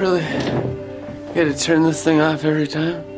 really? got to turn this thing off every time?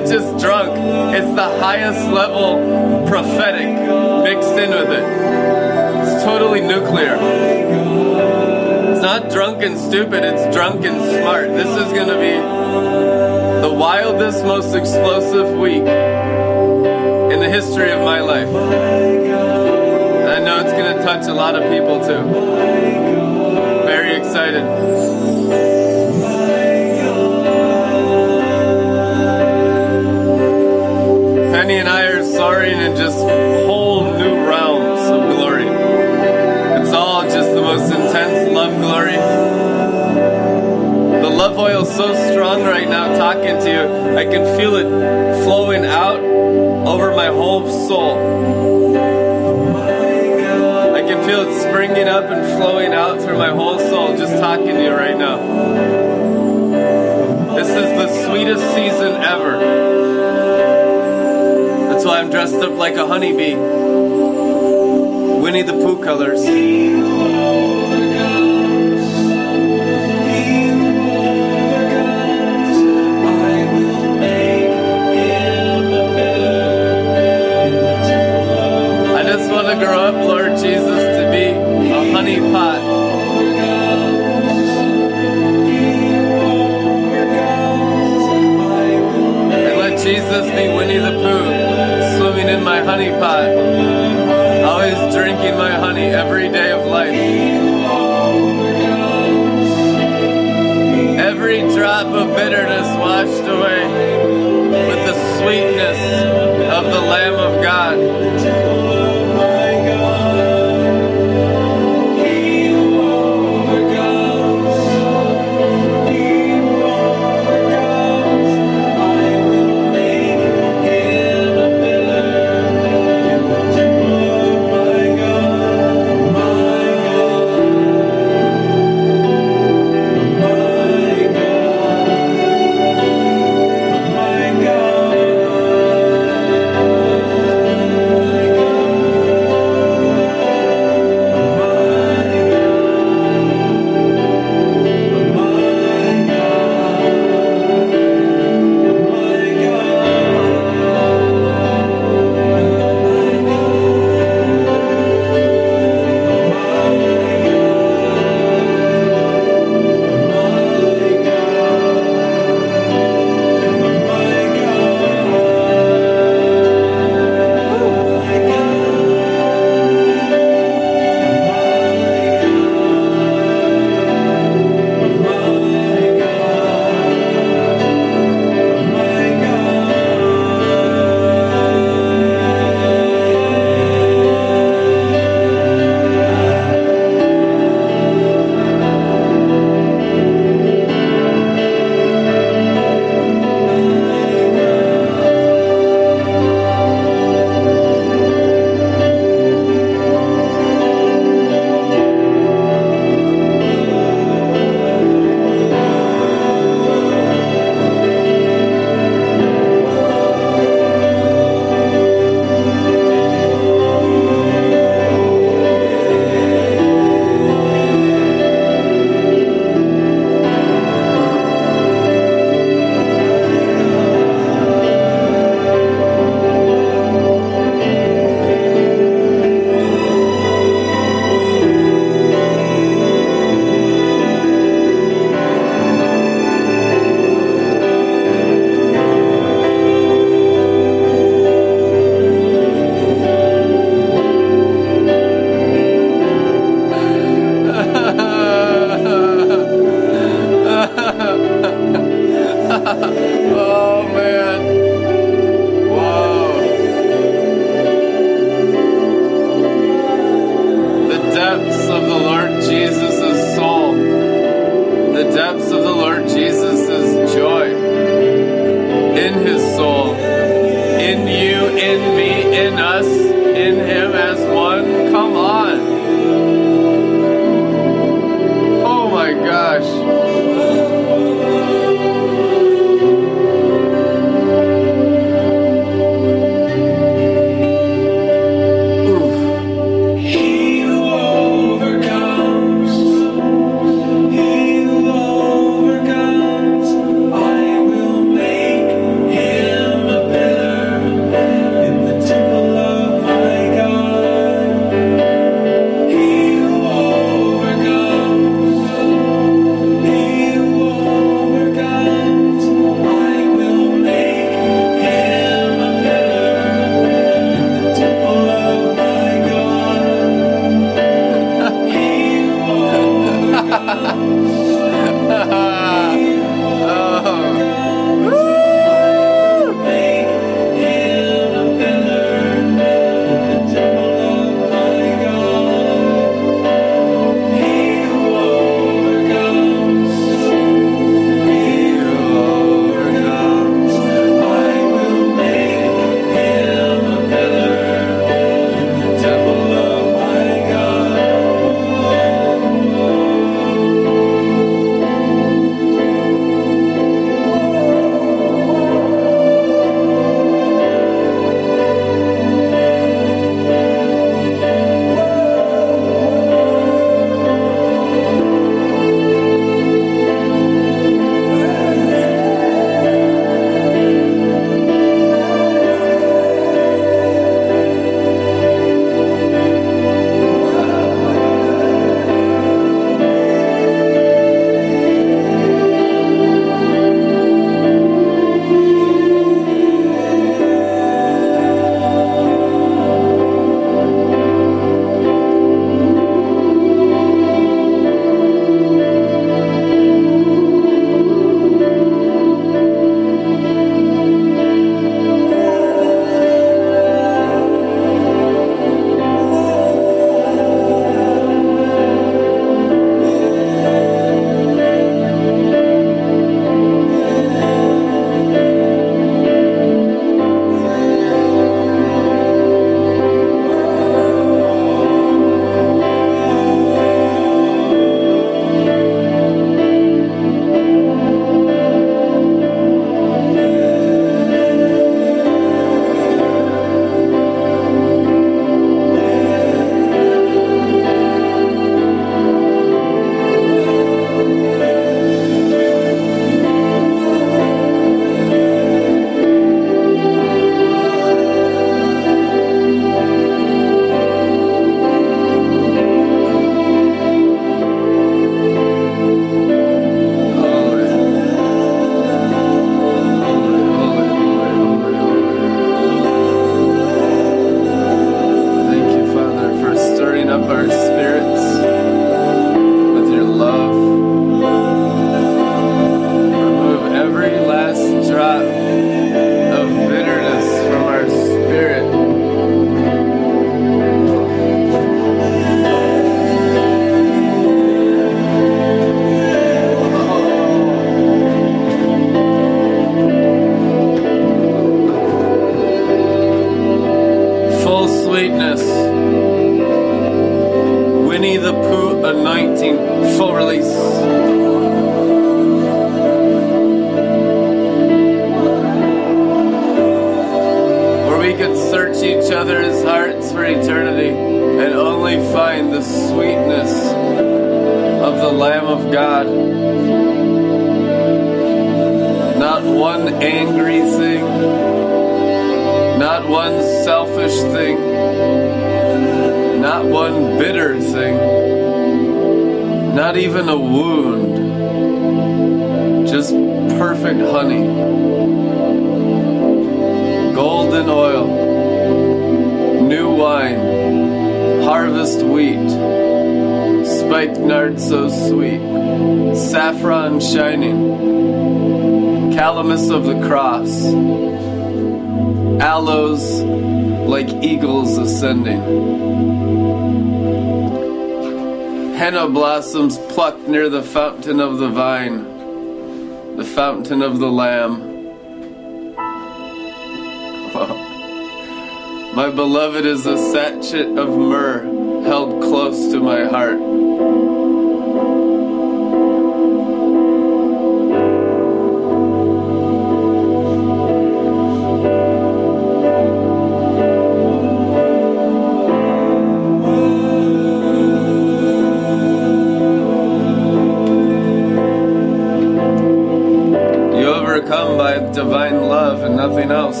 else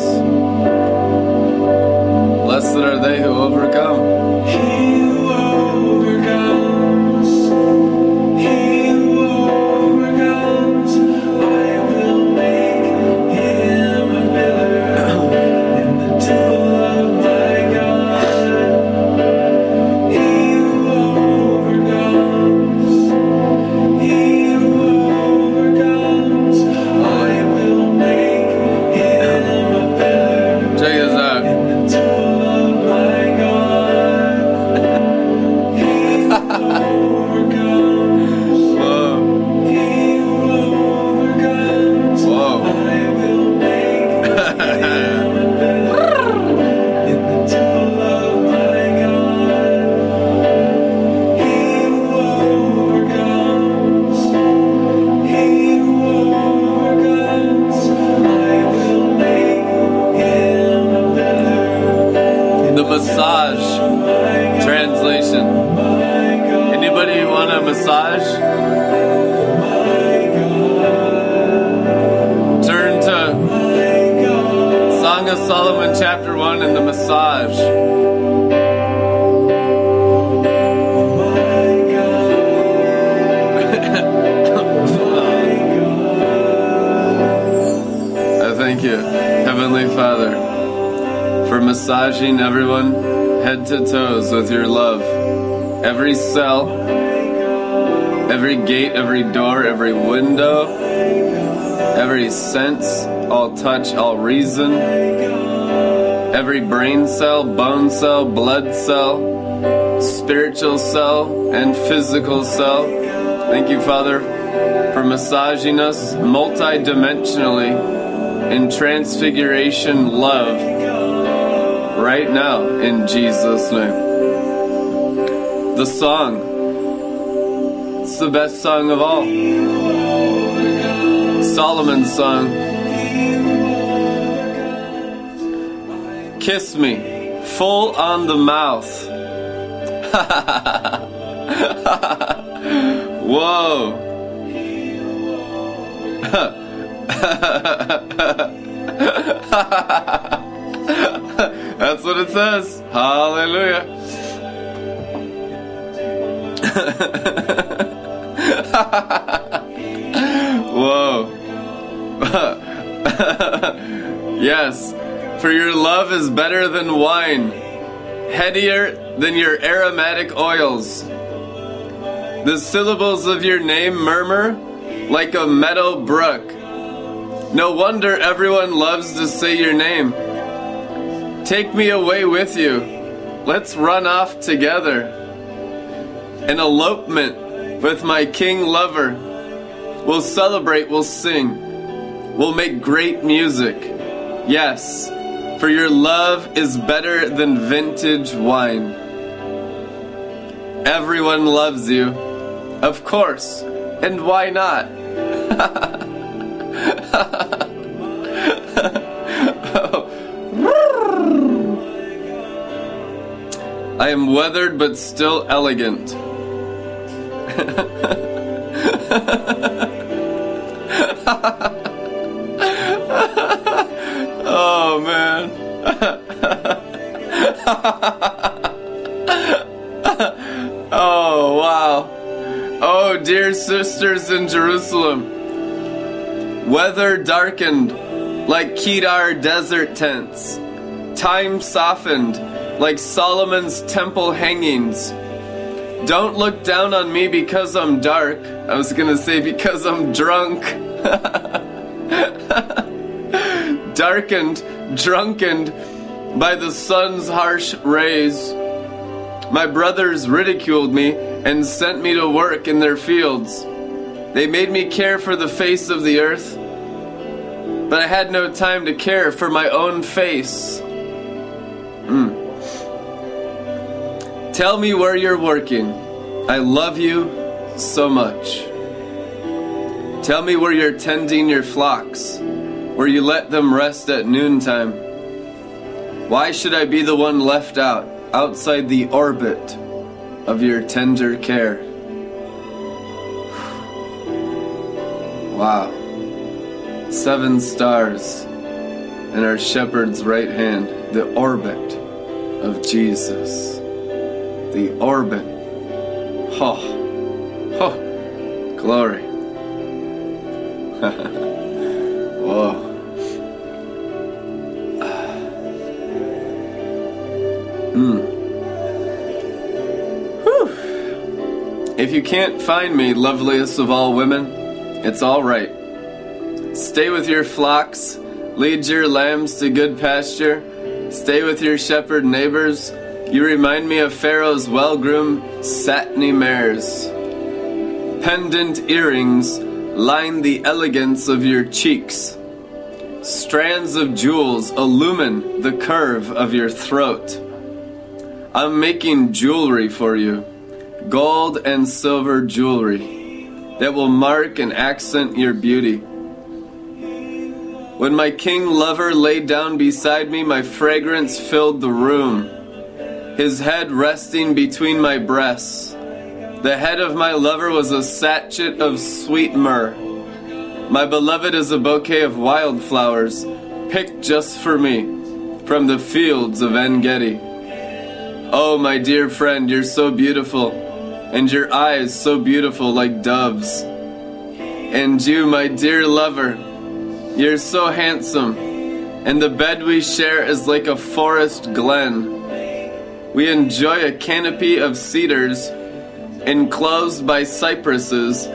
Blessed are they who overcome. cell, blood cell, spiritual cell, and physical cell. Thank you, Father, for massaging us multidimensionally in transfiguration love right now in Jesus' name. The song. It's the best song of all. Solomon's song. Kiss me. Full on the mouth. Whoa. That's what it says. Hallelujah. for your love is better than wine, headier than your aromatic oils. The syllables of your name murmur like a meadow brook. No wonder everyone loves to say your name. Take me away with you. Let's run off together. An elopement with my king lover. We'll celebrate, we'll sing, we'll make great music. Yes for your love is better than vintage wine. Everyone loves you, of course, and why not? I am weathered but still elegant. Sisters in Jerusalem. Weather darkened like Kedar desert tents. Time softened like Solomon's temple hangings. Don't look down on me because I'm dark. I was gonna say because I'm drunk. Darkened, drunkened by the sun's harsh rays. My brothers ridiculed me and sent me to work in their fields. They made me care for the face of the earth, but I had no time to care for my own face. Mm. Tell me where you're working. I love you so much. Tell me where you're tending your flocks, where you let them rest at noontime. Why should I be the one left out, outside the orbit of your tender care? Wow. Seven stars in our shepherd's right hand, the orbit of Jesus. The orbit. Oh, oh, glory. Whoa. Mm. Whew. If you can't find me, loveliest of all women, it's all right. Stay with your flocks, lead your lambs to good pasture, stay with your shepherd neighbors. You remind me of Pharaoh's well groomed, satiny mares. Pendant earrings line the elegance of your cheeks. Strands of jewels illumine the curve of your throat. I'm making jewelry for you, gold and silver jewelry that will mark and accent your beauty. When my king lover lay down beside me, my fragrance filled the room, his head resting between my breasts. The head of my lover was a sachet of sweet myrrh. My beloved is a bouquet of wildflowers, picked just for me from the fields of En Gedi. Oh, my dear friend, you're so beautiful, and your eyes so beautiful like doves. And you, my dear lover, you're so handsome, and the bed we share is like a forest glen. We enjoy a canopy of cedars enclosed by cypresses,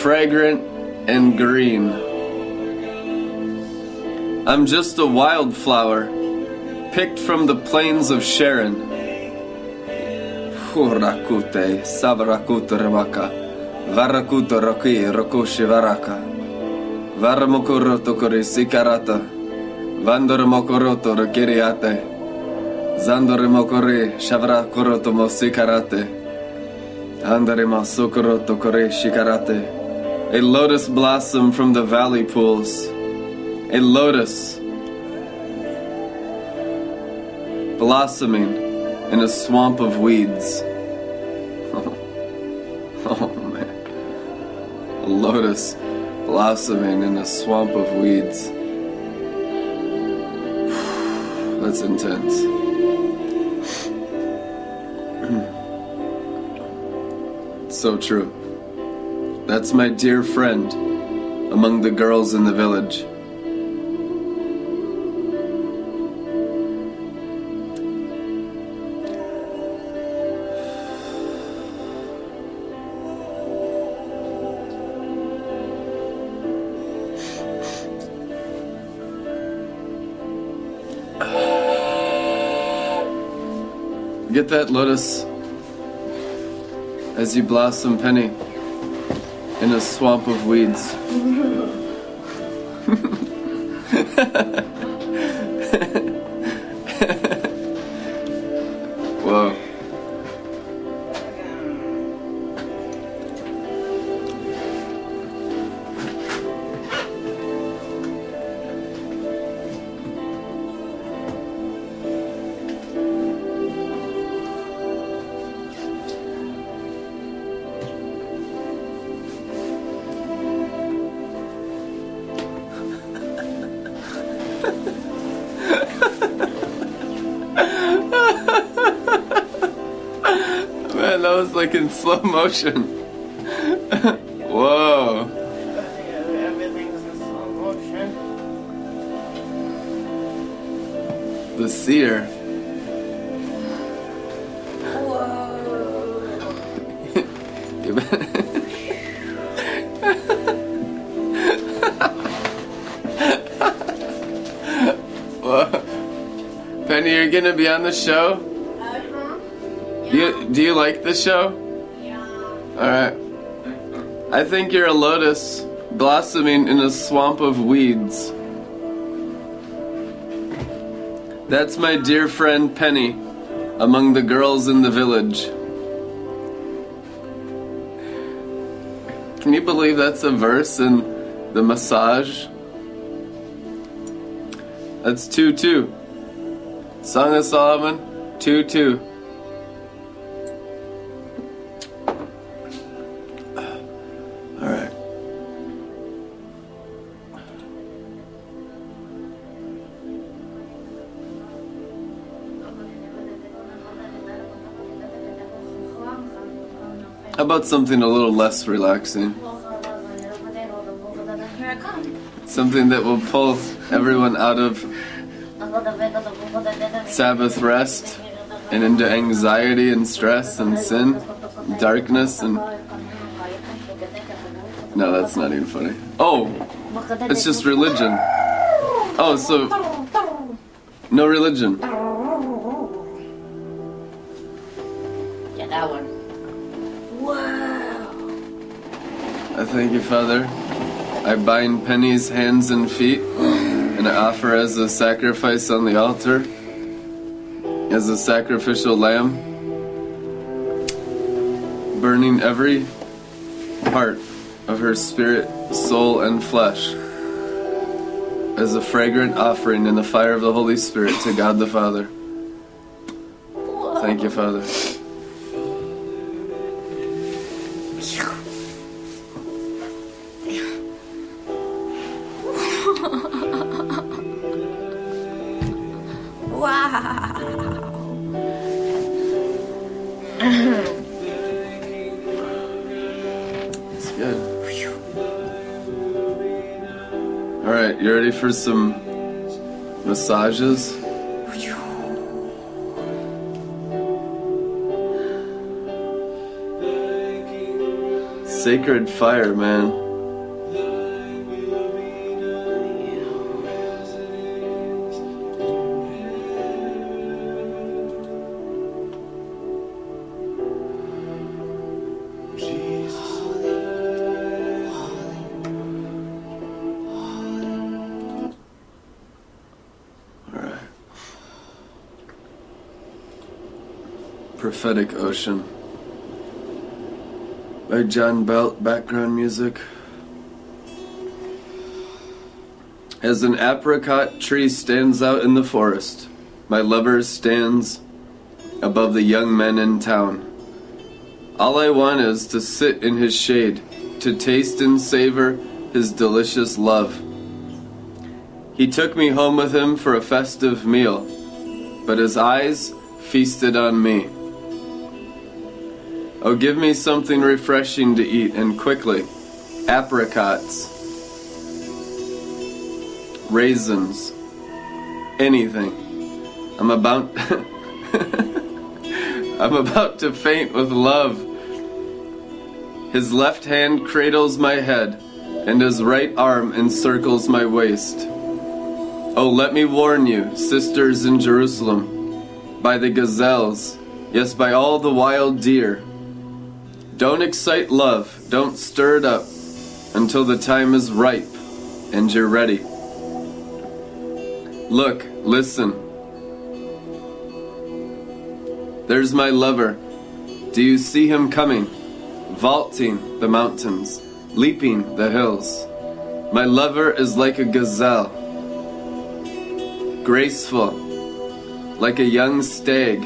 fragrant and green. I'm just a wildflower, picked from the plains of Sharon. Hurakute, Savarakuta Ramaka, Varakuta Roki, Rokoshi Varaka, Varamokoroto Kori Sikarata, Vandoramokoroto Rokiriate, Zandorimokori, Shavrakoroto Mosikarate, Andarima Sokoroto Kore Shikarate. A lotus blossom from the valley pools. A lotus blossoming in a swamp of weeds. Oh, man. A lotus blossoming in a swamp of weeds. That's intense. so true. That's my dear friend among the girls in the village. Get that lotus as you blossom, Penny, in a swamp of weeds. like in slow motion. Whoa. Everything's in slow motion. The seer. Whoa. Penny, you're gonna be on the show? Do you, like this show? Yeah. Alright. I think you're a lotus blossoming in a swamp of weeds. That's my dear friend Penny among the girls in the village. Can you believe that's a verse in the massage? That's 2 2. Song of Solomon 2 2. About something a little less relaxing? Something that will pull everyone out of Sabbath rest and into anxiety and stress and sin, darkness and. No, that's not even funny. Oh, it's just religion. Oh, so no religion. Father. I bind Penny's hands and feet and I offer as a sacrifice on the altar, as a sacrificial lamb, burning every part of her spirit, soul, and flesh as a fragrant offering in the fire of the Holy Spirit to God the Father. Thank you, Father. For some massages? Sacred fire, man. Prophetic Ocean by John Belt, background music. As an apricot tree stands out in the forest, my lover stands above the young men in town. All I want is to sit in his shade, to taste and savor his delicious love. He took me home with him for a festive meal, but his eyes feasted on me. Oh, give me something refreshing to eat, and quickly. Apricots, raisins, anything. I'm about. I'm about to faint with love. His left hand cradles my head, and his right arm encircles my waist. Oh, let me warn you, sisters in Jerusalem, by the gazelles, yes, by all the wild deer. Don't excite love, don't stir it up until the time is ripe and you're ready. Look, listen. There's my lover. Do you see him coming? Vaulting the mountains, leaping the hills. My lover is like a gazelle, graceful, like a young stag.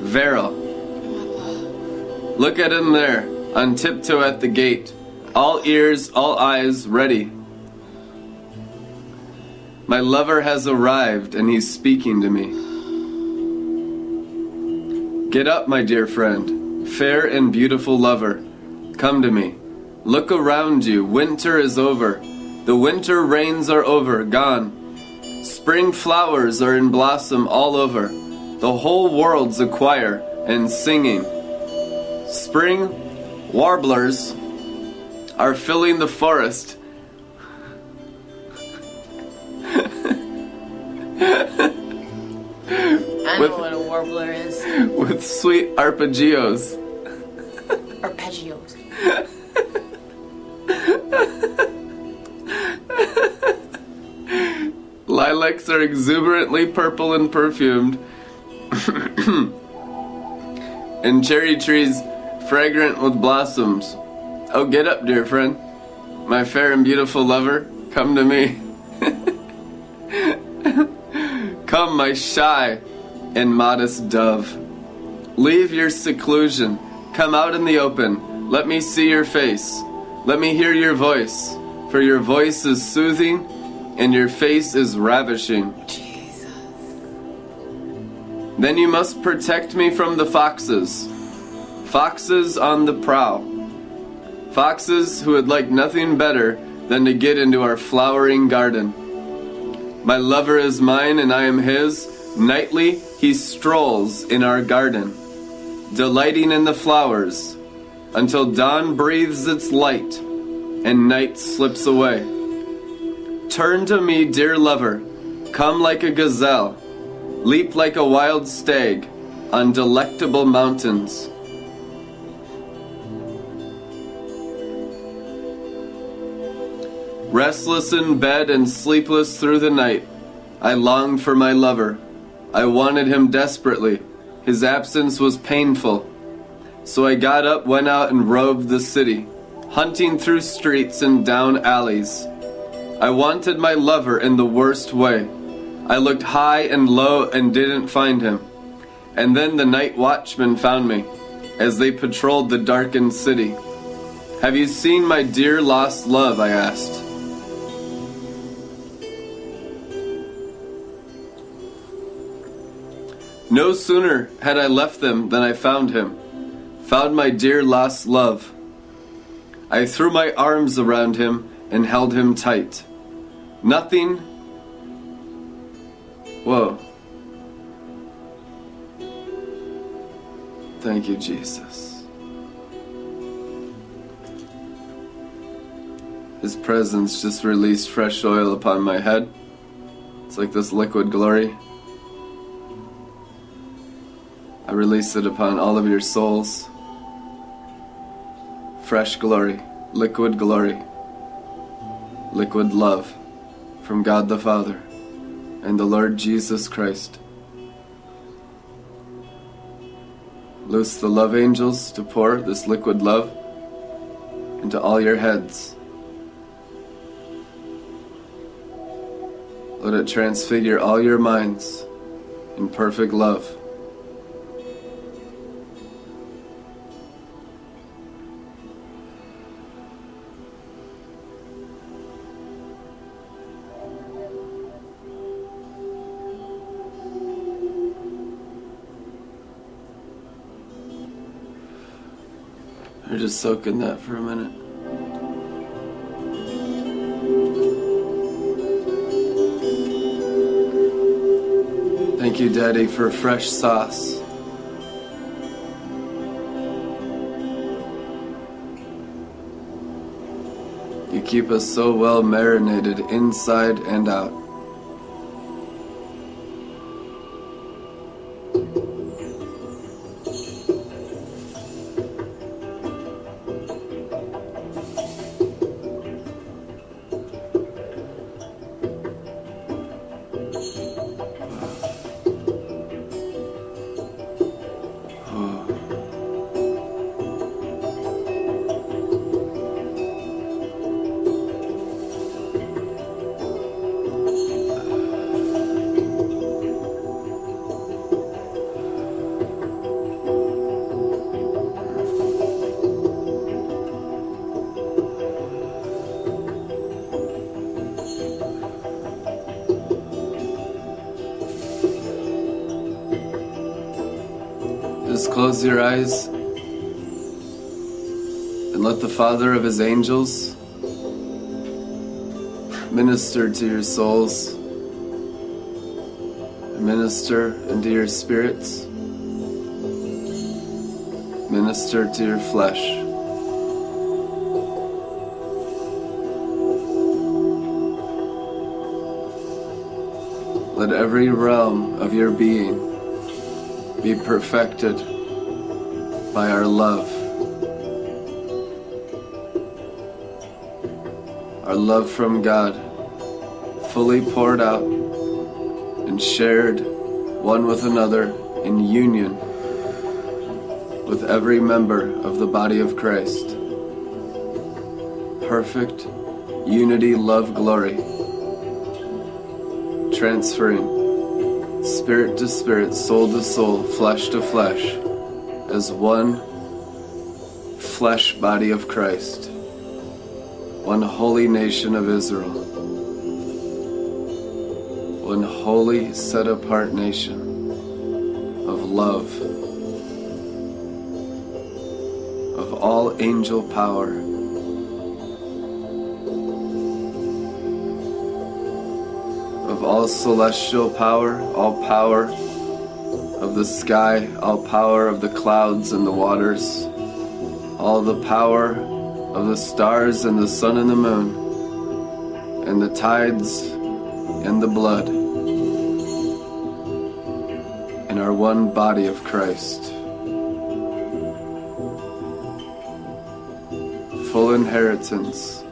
Veril. Look at him there, on tiptoe at the gate, all ears, all eyes ready. My lover has arrived and he's speaking to me. Get up, my dear friend, fair and beautiful lover. Come to me. Look around you. Winter is over. The winter rains are over, gone. Spring flowers are in blossom all over. The whole world's a choir and singing. Spring warblers are filling the forest. I With- know what a warbler is. with sweet arpeggios. Arpeggios. Lilacs are exuberantly purple and perfumed. and cherry trees fragrant with blossoms. Oh, get up, dear friend. My fair and beautiful lover, come to me. come, my shy and modest dove. Leave your seclusion. Come out in the open. Let me see your face. Let me hear your voice. For your voice is soothing and your face is ravishing. Jesus. Then you must protect me from the foxes. Foxes on the prowl. Foxes who would like nothing better than to get into our flowering garden. My lover is mine and I am his. Nightly he strolls in our garden, delighting in the flowers, until dawn breathes its light and night slips away. Turn to me, dear lover, come like a gazelle, leap like a wild stag on delectable mountains. Restless in bed and sleepless through the night, I longed for my lover. I wanted him desperately. His absence was painful. So I got up, went out, and roved the city, hunting through streets and down alleys. I wanted my lover in the worst way. I looked high and low and didn't find him. And then the night watchmen found me as they patrolled the darkened city. Have you seen my dear lost love? I asked. No sooner had I left them than I found him, found my dear lost love. I threw my arms around him and held him tight. Nothing. Whoa. Thank you, Jesus. His presence just released fresh oil upon my head. It's like this liquid glory. I release it upon all of your souls. Fresh glory, liquid glory, liquid love from God the Father and the Lord Jesus Christ. Loose the love angels to pour this liquid love into all your heads. Let it transfigure all your minds in perfect love. Just soak in that for a minute. Thank you, Daddy, for a fresh sauce. You keep us so well marinated inside and out. Close your eyes and let the Father of His angels minister to your souls, minister into your spirits, minister to your flesh. Let every realm of your being be perfected by our love. Our love from God, fully poured out and shared one with another in union with every member of the body of Christ. Perfect unity, love, glory, transferring spirit to spirit, soul to soul, flesh to flesh, as one flesh body of Christ, one holy nation of Israel, one holy set apart nation of love, of all angel power. Of all celestial power, all power of the sky, all power of the clouds and the waters, all the power of the stars and the sun and the moon, and the tides and the blood, in our one body of Christ. Full inheritance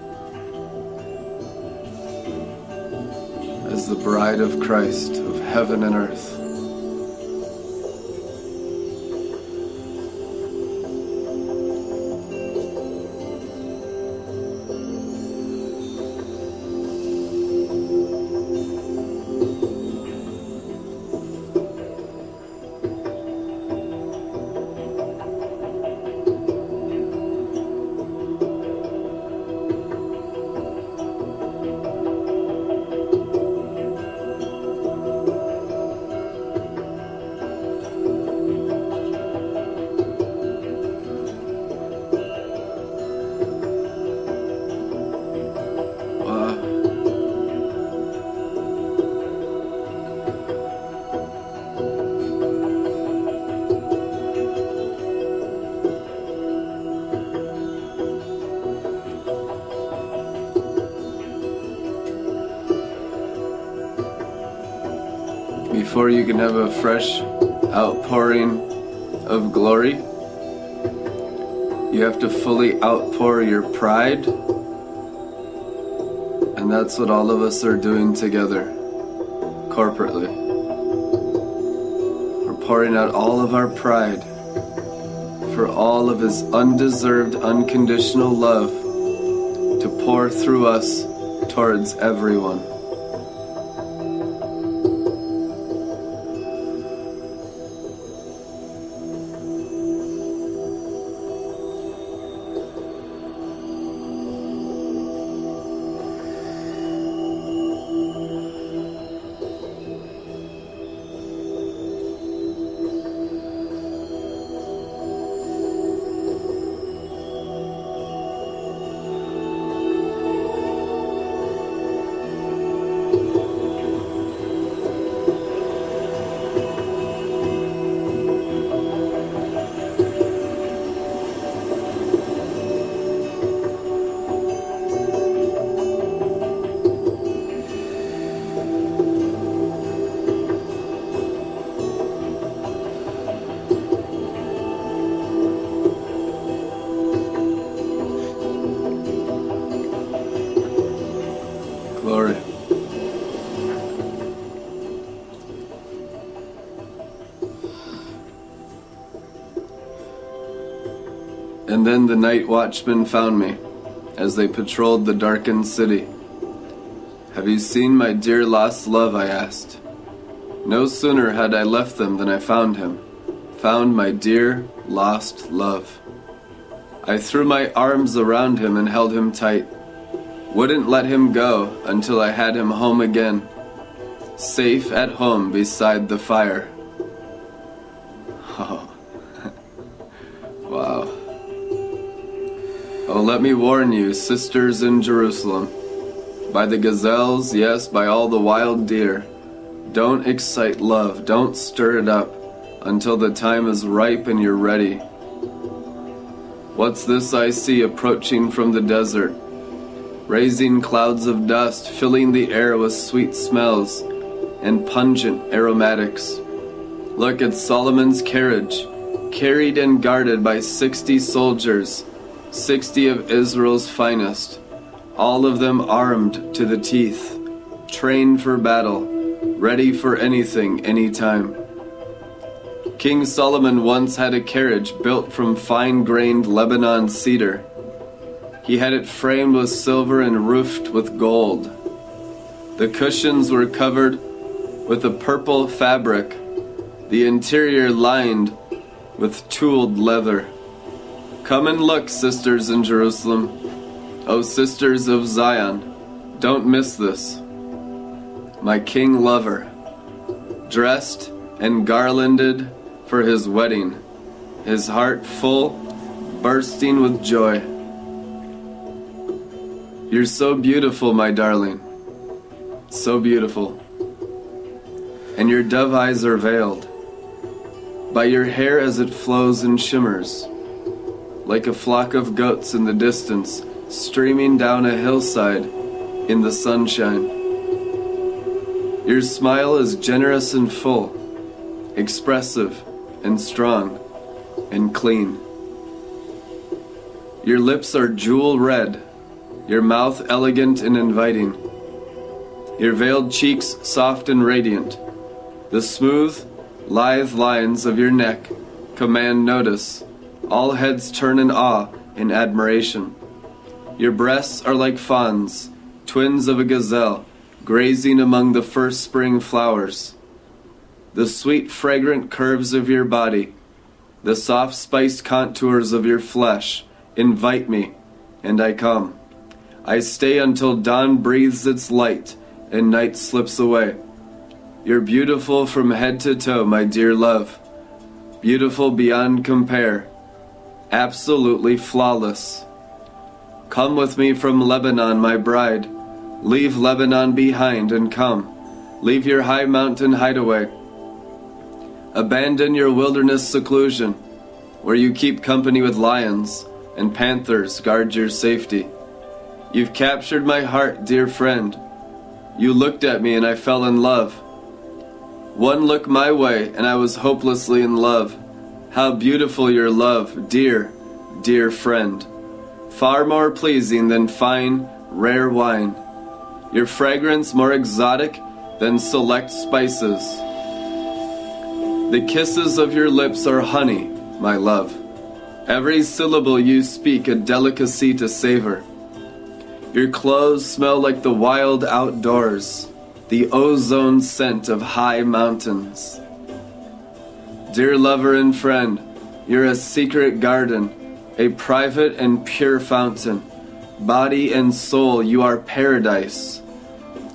as the bride of Christ of heaven and earth. Before you can have a fresh outpouring of glory, you have to fully outpour your pride and that's what all of us are doing together, corporately. We're pouring out all of our pride for all of His undeserved, unconditional love to pour through us towards everyone. And then the night watchmen found me as they patrolled the darkened city. Have you seen my dear lost love? I asked. No sooner had I left them than I found him, found my dear lost love. I threw my arms around him and held him tight. Wouldn't let him go until I had him home again, safe at home beside the fire. Let me warn you, sisters in Jerusalem, by the gazelles, yes, by all the wild deer. Don't excite love, don't stir it up until the time is ripe and you're ready. What's this I see approaching from the desert? Raising clouds of dust, filling the air with sweet smells and pungent aromatics. Look at Solomon's carriage, carried and guarded by sixty soldiers, sixty of Israel's finest, all of them armed to the teeth, trained for battle, ready for anything, anytime. King Solomon once had a carriage built from fine grained Lebanon cedar. He had it framed with silver and roofed with gold. The cushions were covered with a purple fabric, the interior lined with tooled leather. Come and look, sisters in Jerusalem. O sisters of Zion, don't miss this. My king lover, dressed and garlanded for his wedding, his heart full, bursting with joy. You're so beautiful, my darling. So beautiful. And your dove eyes are veiled by your hair as it flows and shimmers, like a flock of goats in the distance, streaming down a hillside in the sunshine. Your smile is generous and full, expressive and strong and clean. Your lips are jewel red, your mouth elegant and inviting, your veiled cheeks soft and radiant. The smooth, lithe lines of your neck command notice. All heads turn in awe and admiration. Your breasts are like fawns, twins of a gazelle, grazing among the first spring flowers. The sweet, fragrant curves of your body, the soft, spiced contours of your flesh invite me, and I come. I stay until dawn breathes its light and night slips away. You're beautiful from head to toe, my dear love. Beautiful beyond compare. Absolutely flawless. Come with me from Lebanon, my bride. Leave Lebanon behind and come. Leave your high mountain hideaway. Abandon your wilderness seclusion, where you keep company with lions and panthers guard your safety. You've captured my heart, dear friend. You looked at me and I fell in love. One look my way and I was hopelessly in love. How beautiful your love, dear, dear friend. Far more pleasing than fine, rare wine. Your fragrance more exotic than select spices. The kisses of your lips are honey, my love. Every syllable you speak a delicacy to savor. Your clothes smell like the wild outdoors, the ozone scent of high mountains. Dear lover and friend, you're a secret garden, a private and pure fountain. Body and soul, you are paradise.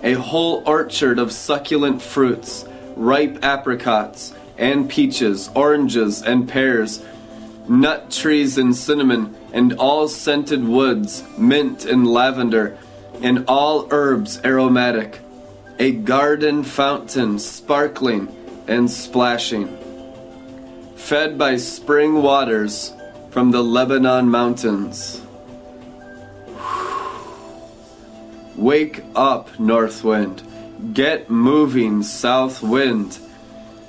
A whole orchard of succulent fruits, ripe apricots and peaches, oranges and pears, nut trees and cinnamon, and all scented woods, mint and lavender, and all herbs aromatic. A garden fountain sparkling and splashing. Fed by spring waters from the Lebanon mountains. Wake up, north wind. Get moving, south wind.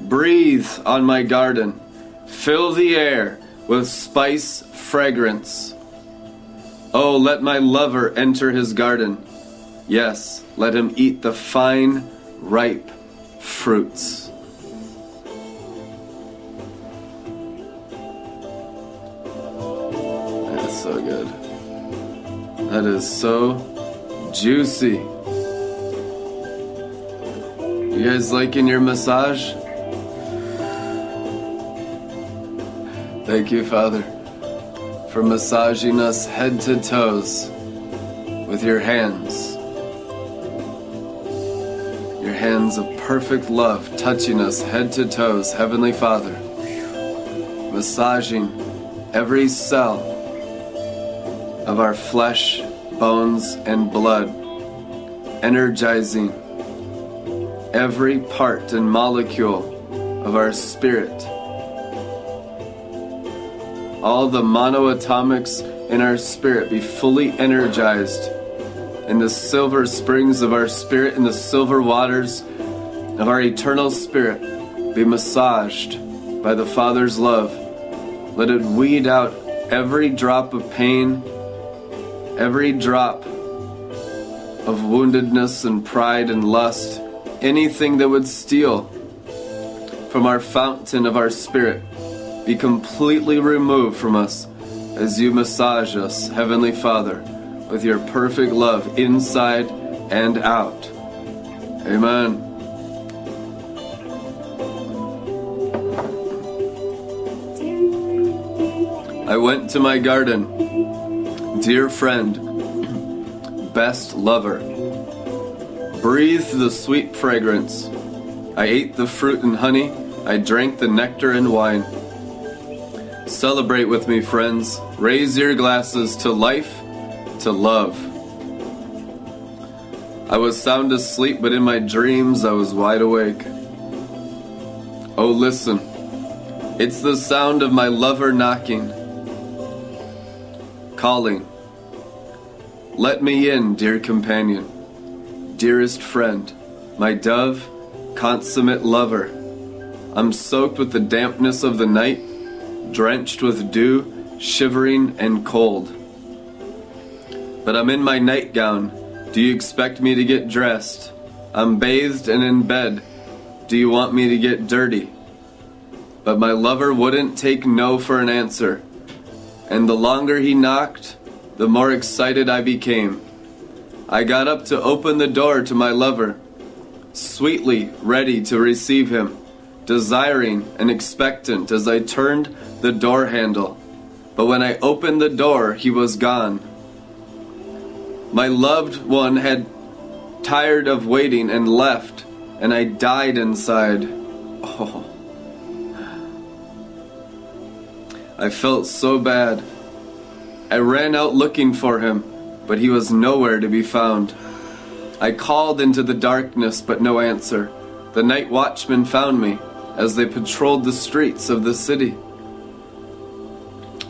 Breathe on my garden. Fill the air with spice fragrance. Oh, let my lover enter his garden. Yes, let him eat the fine, ripe fruits. So good. That is so juicy. You guys liking your massage? Thank you, Father, for massaging us head to toes with your hands. Your hands of perfect love touching us head to toes, Heavenly Father. Massaging every cell of our flesh, bones, and blood, energizing every part and molecule of our spirit. All the monoatomics in our spirit be fully energized in the silver springs of our spirit, in the silver waters of our eternal spirit, be massaged by the Father's love. Let it weed out every drop of pain, every drop of woundedness and pride and lust, anything that would steal from our fountain of our spirit, be completely removed from us as you massage us, Heavenly Father, with your perfect love inside and out. Amen. I went to my garden, dear friend, best lover. breathe the sweet fragrance. I ate the fruit and honey. I drank the nectar and wine. Celebrate with me, friends. Raise your glasses to life, to love. I was sound asleep, but in my dreams I was wide awake. Oh, listen. It's the sound of my lover knocking, calling. Let me in, dear companion, dearest friend, my dove, consummate lover. I'm soaked with the dampness of the night, drenched with dew, shivering and cold. But I'm in my nightgown. Do you expect me to get dressed? I'm bathed and in bed. Do you want me to get dirty? But my lover wouldn't take no for an answer. And the longer he knocked, the more excited I became. I got up to open the door to my lover, sweetly ready to receive him, desiring and expectant as I turned the door handle. But when I opened the door, he was gone. My loved one had tired of waiting and left, and I died inside. Oh. I felt so bad. I ran out looking for him, but he was nowhere to be found. I called into the darkness, but no answer. The night watchmen found me as they patrolled the streets of the city.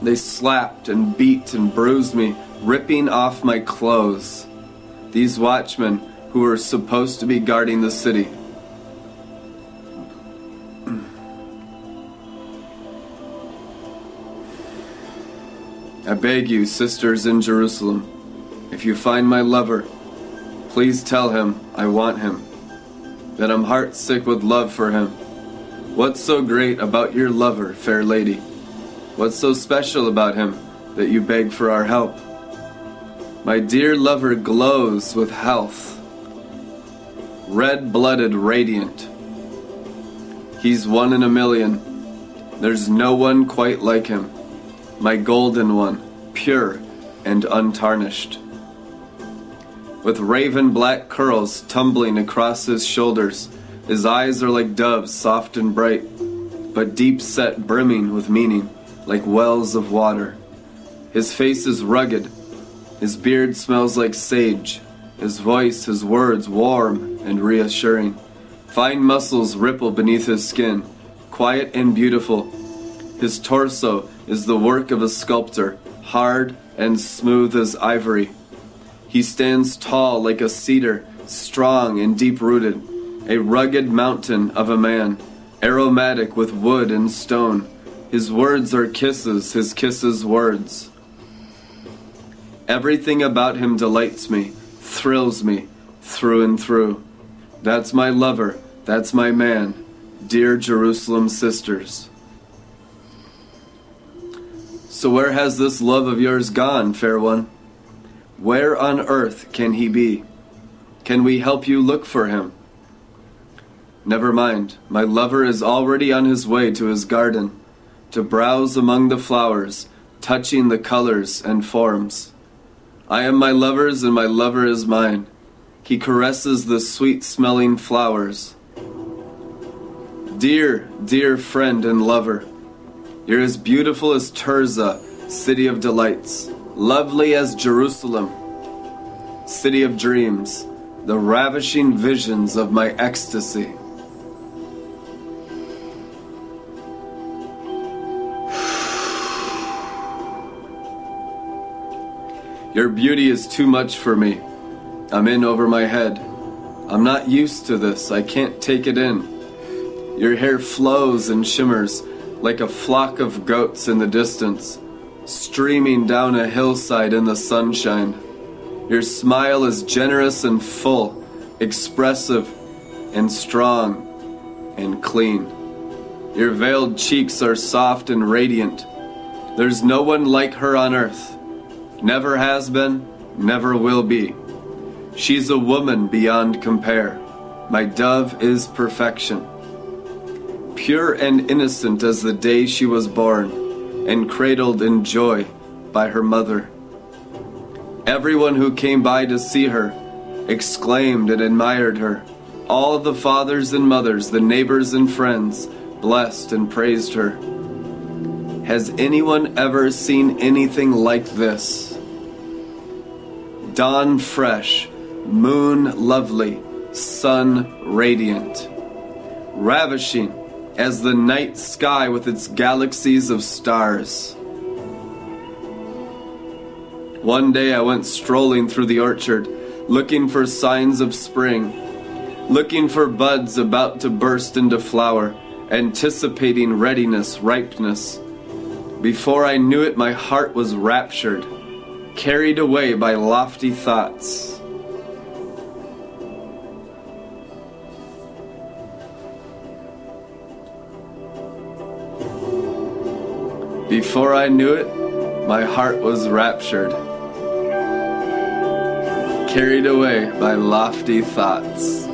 They slapped and beat and bruised me, ripping off my clothes. These watchmen who were supposed to be guarding the city. I beg you, sisters in Jerusalem, if you find my lover, please tell him I want him, that I'm heart sick with love for him. What's so great about your lover, fair lady? What's so special about him that you beg for our help? My dear lover glows with health, red blooded, radiant. He's one in a million. There's no one quite like him my golden one, pure and untarnished. With raven black curls tumbling across his shoulders, his eyes are like doves, soft and bright, but deep set, brimming with meaning, like wells of water. His face is rugged, his beard smells like sage, his voice, his words warm and reassuring. Fine muscles ripple beneath his skin, quiet and beautiful. His torso is the work of a sculptor, hard and smooth as ivory. He stands tall like a cedar, strong and deep rooted, a rugged mountain of a man, aromatic with wood and stone. His words are kisses, his kisses words. Everything about him delights me, thrills me, through and through. That's my lover, that's my man, dear Jerusalem sisters. So, where has this love of yours gone, fair one? Where on earth can he be? Can we help you look for him? Never mind, my lover is already on his way to his garden, to browse among the flowers, touching the colors and forms. I am my lover's, and my lover is mine. He caresses the sweet smelling flowers. Dear, dear friend and lover, you're as beautiful as Tirzah, city of delights, lovely as Jerusalem, city of dreams, the ravishing visions of my ecstasy. Your beauty is too much for me. I'm in over my head. I'm not used to this. I can't take it in. Your hair flows and shimmers like a flock of goats in the distance, streaming down a hillside in the sunshine. Your smile is generous and full, expressive and strong and clean. Your veiled cheeks are soft and radiant. There's no one like her on earth. Never has been, never will be. She's a woman beyond compare. My dove is perfection. Pure and innocent as the day she was born, and cradled in joy by her mother. Everyone who came by to see her exclaimed and admired her. All the fathers and mothers, the neighbors and friends, blessed and praised her. Has anyone ever seen anything like this? Dawn fresh, moon lovely, sun radiant, ravishing as the night sky with its galaxies of stars. One day I went strolling through the orchard, looking for signs of spring, looking for buds about to burst into flower, anticipating readiness, ripeness. Before I knew it, my heart was raptured, carried away by lofty thoughts. Before I knew it, my heart was raptured, carried away by lofty thoughts.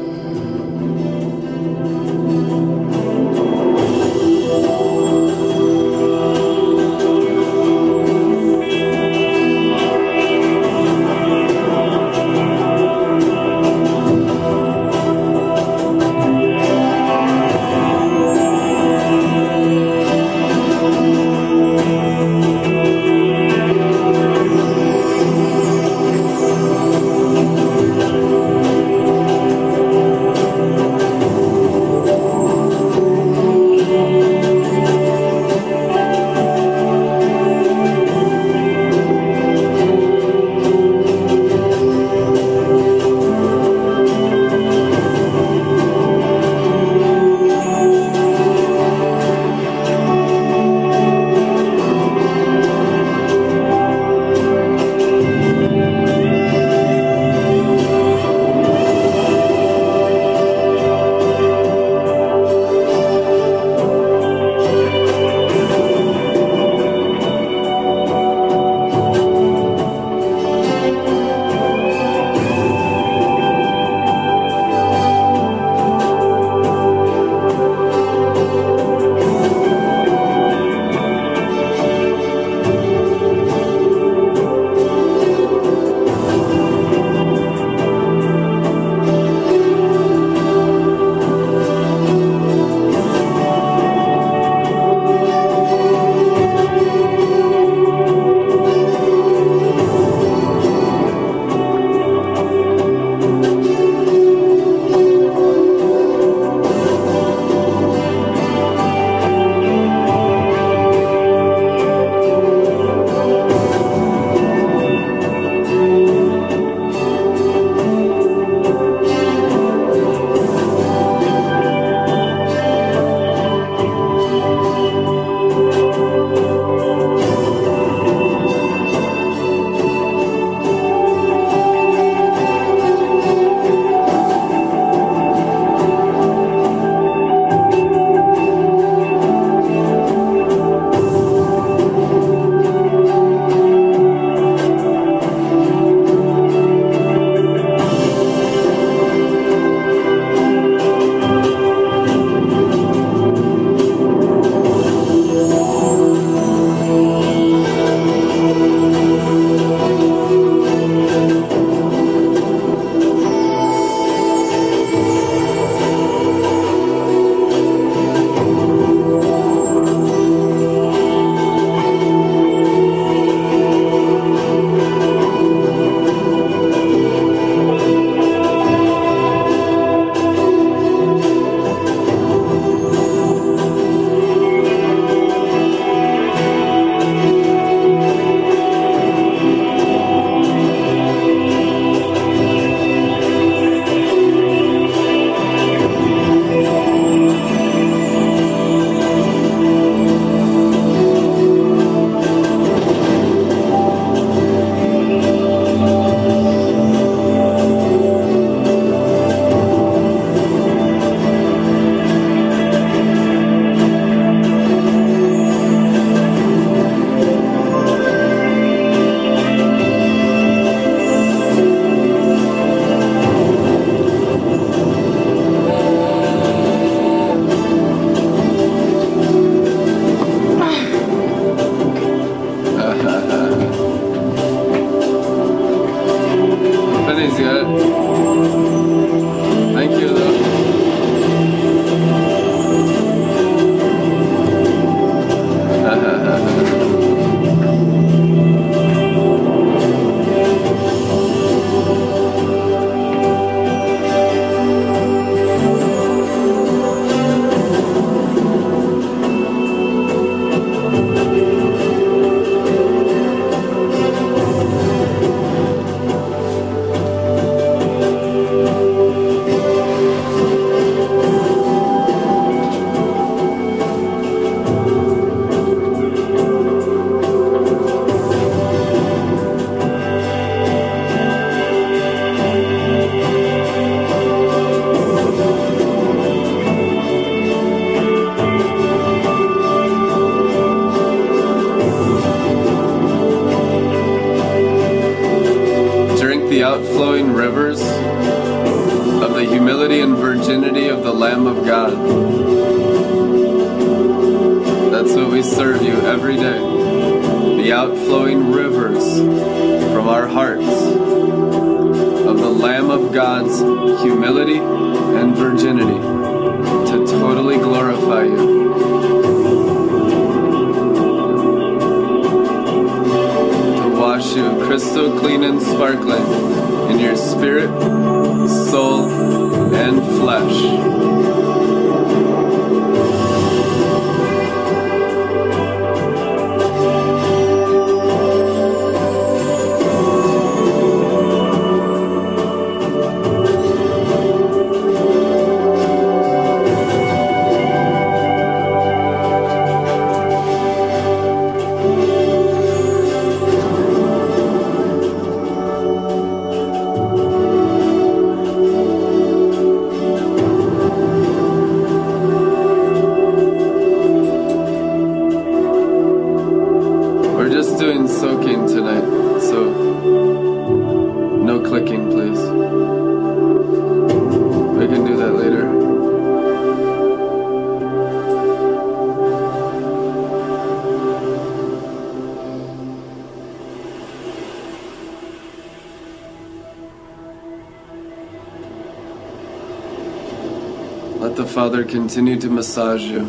Continue to massage you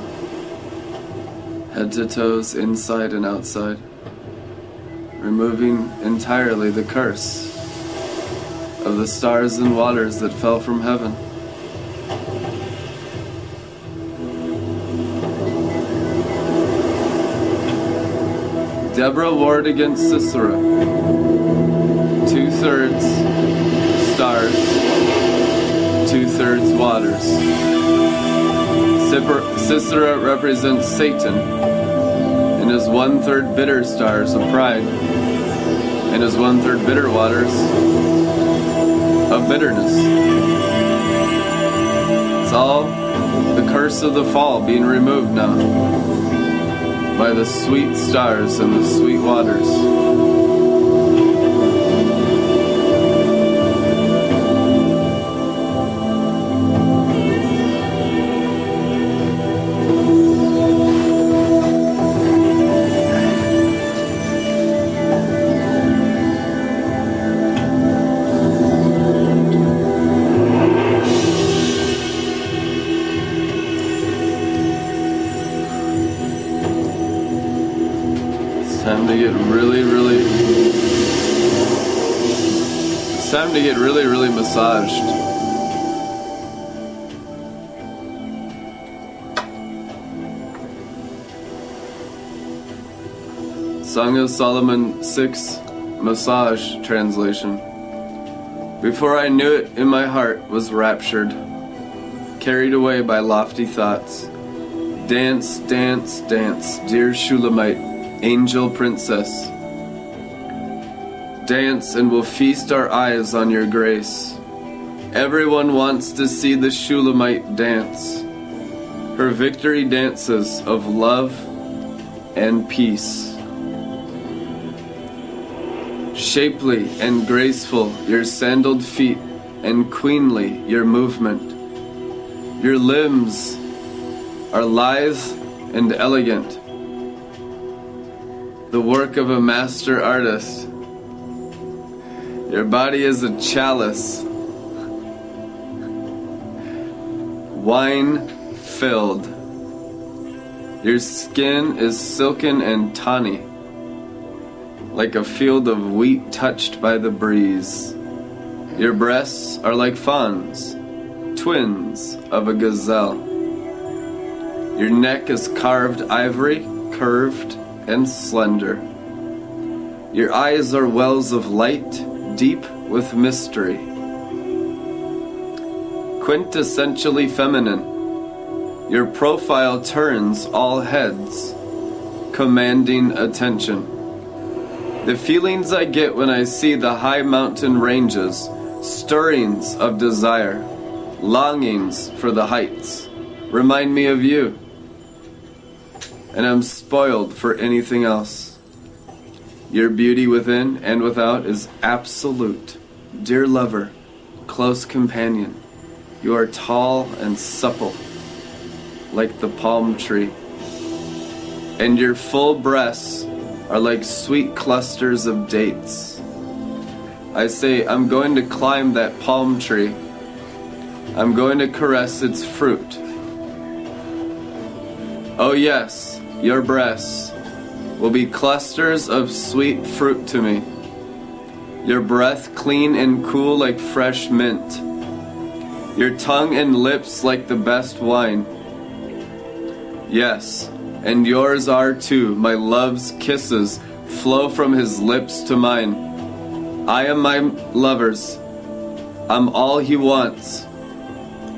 head to toes, inside and outside, removing entirely the curse of the stars and waters that fell from heaven. Deborah warred against Sisera. Two thirds stars, two thirds waters. Sisera represents Satan and his one third bitter stars of pride and his one third bitter waters of bitterness. It's all the curse of the fall being removed now by the sweet stars and the sweet waters. To get really, really massaged. Song of Solomon 6 Massage Translation. Before I knew it, in my heart was raptured, carried away by lofty thoughts. Dance, dance, dance, dear Shulamite, angel princess. Dance and we'll feast our eyes on your grace. Everyone wants to see the Shulamite dance. Her victory dances of love and peace. Shapely and graceful your sandaled feet, and queenly your movement. Your limbs are lithe and elegant, the work of a master artist. Your body is a chalice, wine filled. Your skin is silken and tawny, like a field of wheat touched by the breeze. Your breasts are like fawns, twins of a gazelle. Your neck is carved ivory, curved and slender. Your eyes are wells of light, deep with mystery. Quintessentially feminine, your profile turns all heads, commanding attention. The feelings I get when I see the high mountain ranges, stirrings of desire, longings for the heights, remind me of you. And I'm spoiled for anything else. Your beauty within and without is absolute. Dear lover, close companion, you are tall and supple, like the palm tree. and your full breasts are like sweet clusters of dates. I say, I'm going to climb that palm tree. I'm going to caress its fruit. Oh, yes, your breasts will be clusters of sweet fruit to me. Your breath clean and cool like fresh mint. Your tongue and lips like the best wine. Yes, and yours are too. My love's kisses flow from his lips to mine. I am my lover's. I'm all he wants.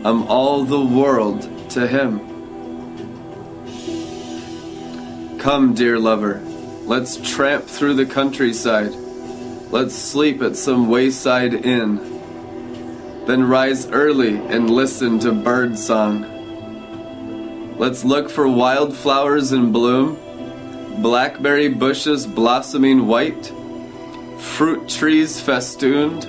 I'm all the world to him. Come, dear lover, let's tramp through the countryside. Let's sleep at some wayside inn. Then rise early and listen to bird song. Let's look for wildflowers in bloom, blackberry bushes blossoming white, fruit trees festooned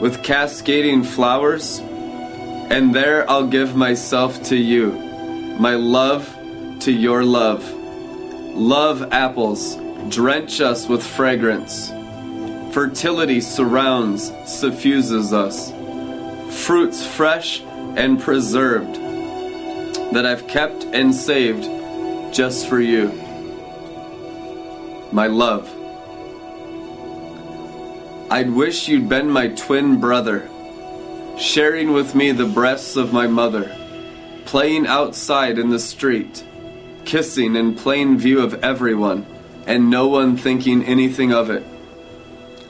with cascading flowers, and there I'll give myself to you, my love to your love. Love apples, drench us with fragrance. Fertility surrounds, suffuses us. Fruits fresh and preserved that I've kept and saved just for you. My love. I'd wish you'd been my twin brother, sharing with me the breasts of my mother, playing outside in the street, kissing in plain view of everyone, and no one thinking anything of it.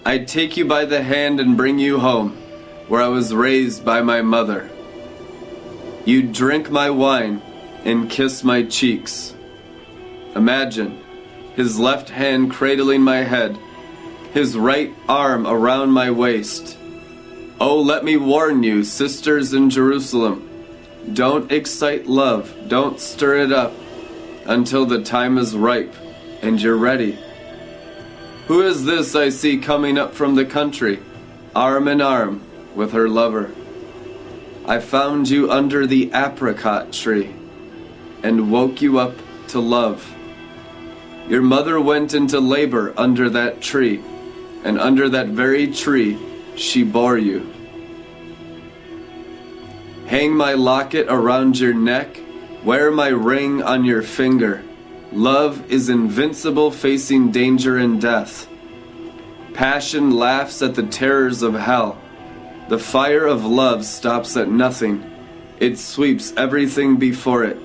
I'd take you by the hand and bring you home, where I was raised by my mother. You'd drink my wine and kiss my cheeks. Imagine his left hand cradling my head, his right arm around my waist. Oh, let me warn you, sisters in Jerusalem, don't excite love, don't stir it up until the time is ripe and you're ready. Who is this I see coming up from the country, arm in arm with her lover? I found you under the apricot tree and woke you up to love. Your mother went into labor under that tree, and under that very tree she bore you. Hang my locket around your neck, wear my ring on your finger. Love is invincible, facing danger and death. Passion laughs at the terrors of hell. The fire of love stops at nothing, it sweeps everything before it.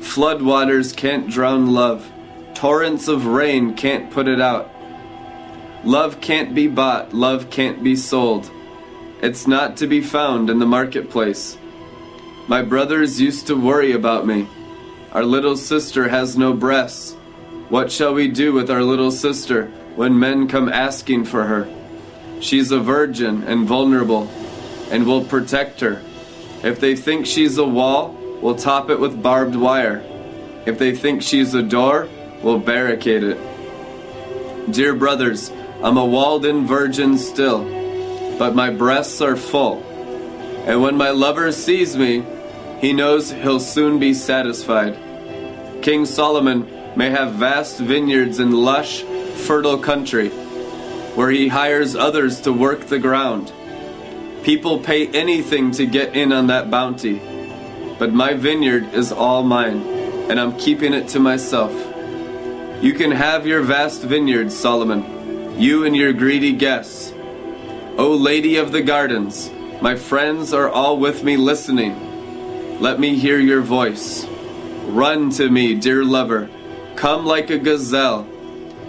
Floodwaters can't drown love, torrents of rain can't put it out. Love can't be bought, love can't be sold. It's not to be found in the marketplace. My brothers used to worry about me. Our little sister has no breasts. What shall we do with our little sister when men come asking for her? She's a virgin and vulnerable, and we'll protect her. If they think she's a wall, we'll top it with barbed wire. If they think she's a door, we'll barricade it. Dear brothers, I'm a walled in virgin still, but my breasts are full. And when my lover sees me, he knows he'll soon be satisfied. King Solomon may have vast vineyards in lush, fertile country, where he hires others to work the ground. People pay anything to get in on that bounty, but my vineyard is all mine, and I'm keeping it to myself. You can have your vast vineyard, Solomon, you and your greedy guests. O Lady of the Gardens, my friends are all with me listening. Let me hear your voice. Run to me, dear lover. Come like a gazelle.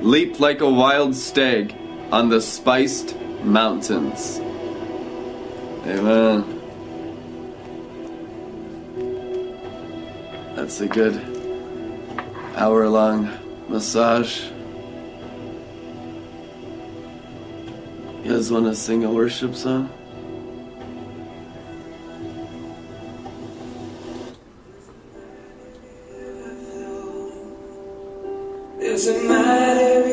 Leap like a wild stag on the spiced mountains. Amen. That's a good hour long massage. You guys want to sing a worship song? There's a mighty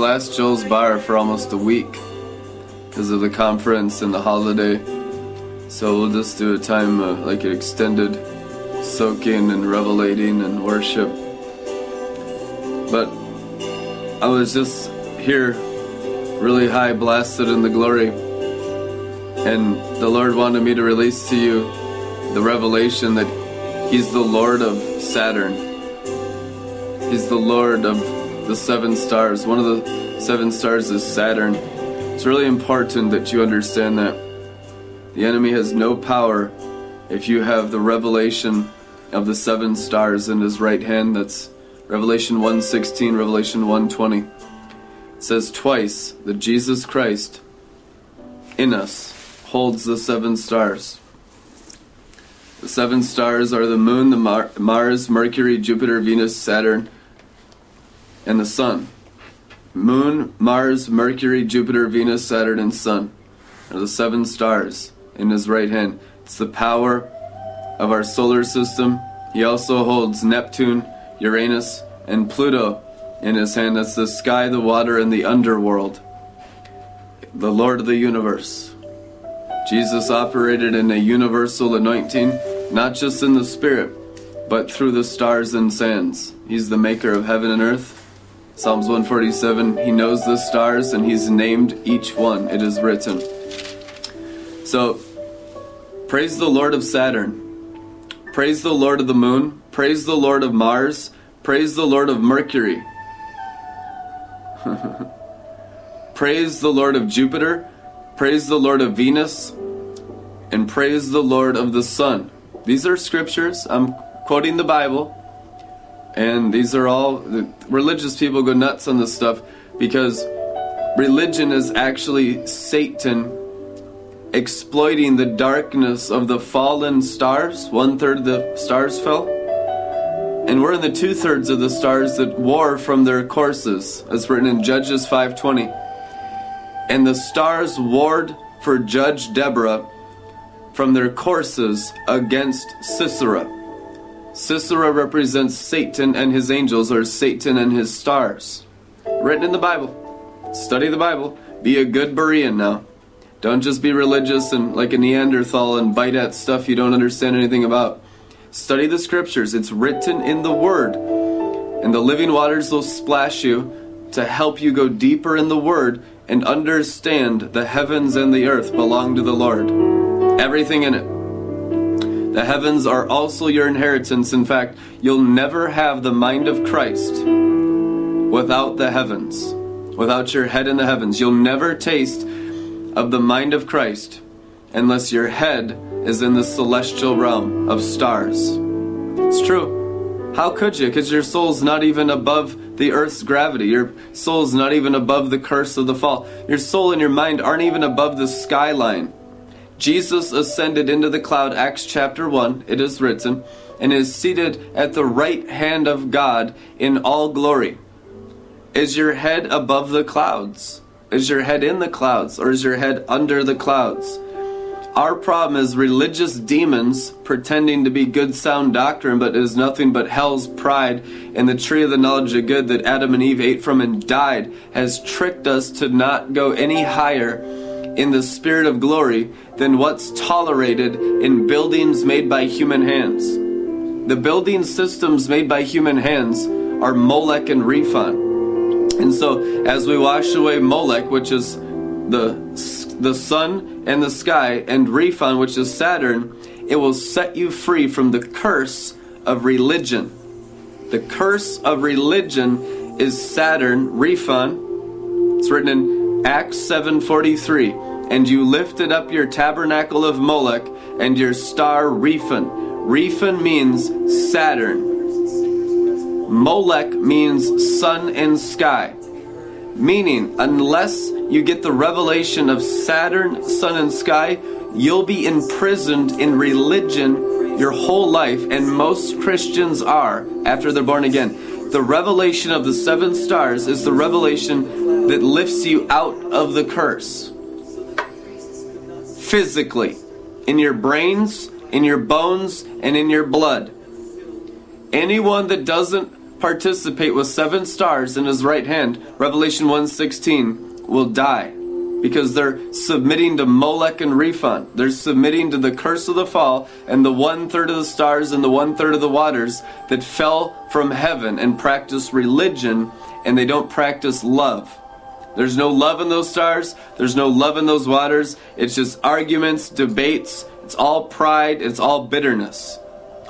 last Joel's Bar for almost a week because of the conference and the holiday. So we'll just do a time uh, like an extended soaking and revelating and worship. But I was just here, really high, blasted in the glory. And the Lord wanted me to release to you the revelation that He's the Lord of Saturn. He's the Lord of the seven stars. One of the seven stars is Saturn. It's really important that you understand that. The enemy has no power if you have the revelation of the seven stars in his right hand. That's Revelation 1:16, Revelation 1:20. It says twice that Jesus Christ in us holds the seven stars. The seven stars are the moon, the Mar- Mars, Mercury, Jupiter, Venus, Saturn, and the sun. Moon, Mars, Mercury, Jupiter, Venus, Saturn, and Sun are the seven stars in his right hand. It's the power of our solar system. He also holds Neptune, Uranus, and Pluto in his hand. That's the sky, the water, and the underworld. The Lord of the universe. Jesus operated in a universal anointing, not just in the spirit, but through the stars and sands. He's the maker of heaven and earth. Psalms 147 He knows the stars and He's named each one. It is written. So, praise the Lord of Saturn. Praise the Lord of the moon. Praise the Lord of Mars. Praise the Lord of Mercury. praise the Lord of Jupiter. Praise the Lord of Venus. And praise the Lord of the Sun. These are scriptures. I'm quoting the Bible. And these are all religious people go nuts on this stuff because religion is actually Satan exploiting the darkness of the fallen stars. One third of the stars fell. And we're in the two thirds of the stars that war from their courses, as written in Judges 5:20. And the stars warred for Judge Deborah from their courses against Sisera. Sisera represents Satan and his angels, or Satan and his stars. Written in the Bible. Study the Bible. Be a good Berean now. Don't just be religious and like a Neanderthal and bite at stuff you don't understand anything about. Study the scriptures. It's written in the Word. And the living waters will splash you to help you go deeper in the Word and understand the heavens and the earth belong to the Lord. Everything in it. The heavens are also your inheritance. In fact, you'll never have the mind of Christ without the heavens, without your head in the heavens. You'll never taste of the mind of Christ unless your head is in the celestial realm of stars. It's true. How could you? Because your soul's not even above the earth's gravity. Your soul's not even above the curse of the fall. Your soul and your mind aren't even above the skyline. Jesus ascended into the cloud, Acts chapter 1, it is written, and is seated at the right hand of God in all glory. Is your head above the clouds? Is your head in the clouds? Or is your head under the clouds? Our problem is religious demons pretending to be good sound doctrine, but is nothing but hell's pride and the tree of the knowledge of good that Adam and Eve ate from and died has tricked us to not go any higher in the spirit of glory than what's tolerated in buildings made by human hands. The building systems made by human hands are Molech and Rephan. And so, as we wash away Molech, which is the the sun and the sky, and Rephan, which is Saturn, it will set you free from the curse of religion. The curse of religion is Saturn, Rephan. It's written in Acts 7:43. And you lifted up your tabernacle of Molech and your star Rephan. Rephan means Saturn. Molech means sun and sky. Meaning, unless you get the revelation of Saturn, sun, and sky, you'll be imprisoned in religion your whole life, and most Christians are after they're born again. The revelation of the seven stars is the revelation that lifts you out of the curse. Physically, in your brains in your bones, and in your blood. Anyone that doesn't participate with seven stars in his right hand, Revelation 1:16, will die because they're submitting to Molech and Rephan. They're submitting to the curse of the fall and the one third of the stars and the one third of the waters that fell from heaven and practice religion and they don't practice love. There's no love in those stars. There's no love in those waters. It's just arguments, debates. It's all pride. It's all bitterness.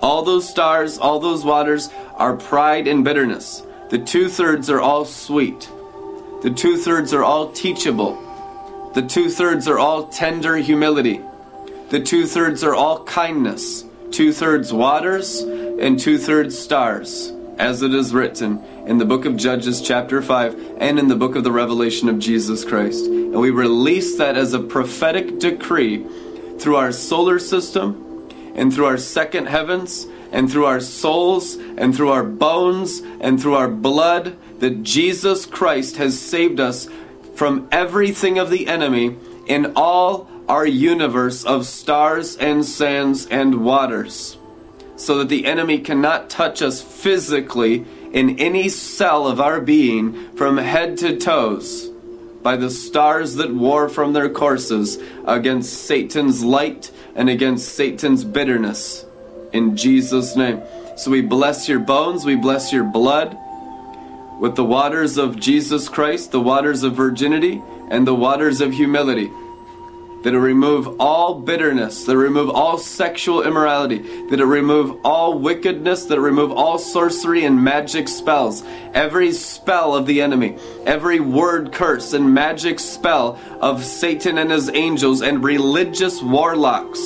All those stars, all those waters are pride and bitterness. The two thirds are all sweet. The two thirds are all teachable. The two thirds are all tender humility. The two thirds are all kindness. Two thirds waters and two thirds stars, as it is written in the book of Judges, chapter 5, and in the book of the Revelation of Jesus Christ. And we release that as a prophetic decree through our solar system and through our second heavens and through our souls and through our bones and through our blood that Jesus Christ has saved us from everything of the enemy in all our universe of stars and sands and waters, so that the enemy cannot touch us physically in any cell of our being from head to toes by the stars that war from their courses against Satan's light and against Satan's bitterness. In Jesus' name. So we bless your bones, we bless your blood with the waters of Jesus Christ, the waters of virginity, and the waters of humility. That it remove all bitterness, that it remove all sexual immorality, that it remove all wickedness, that it remove all sorcery and magic spells, every spell of the enemy, every word curse and magic spell of Satan and his angels and religious warlocks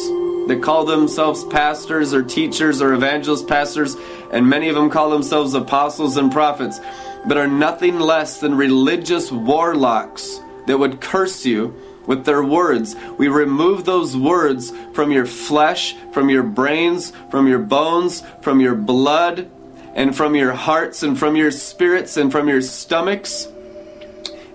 that call themselves pastors or teachers or evangelists, pastors, and many of them call themselves apostles and prophets, but are nothing less than religious warlocks that would curse you with their words. We remove those words from your flesh, from your brains, from your bones, from your blood, and from your hearts, and from your spirits, and from your stomachs,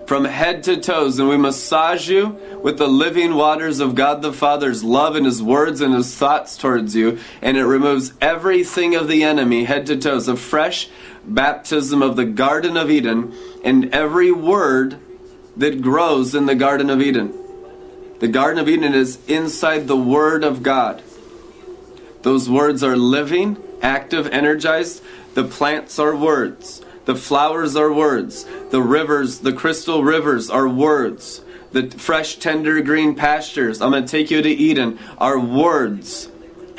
from head to toes. And we massage you with the living waters of God the Father's love and His words and His thoughts towards you. And it removes everything of the enemy, head to toes. A fresh baptism of the Garden of Eden and every word that grows in the Garden of Eden. The Garden of Eden is inside the Word of God. Those words are living, active, energized. The plants are words. The flowers are words. The rivers, the crystal rivers, are words. The fresh, tender green pastures, I'm going to take you to Eden, are words.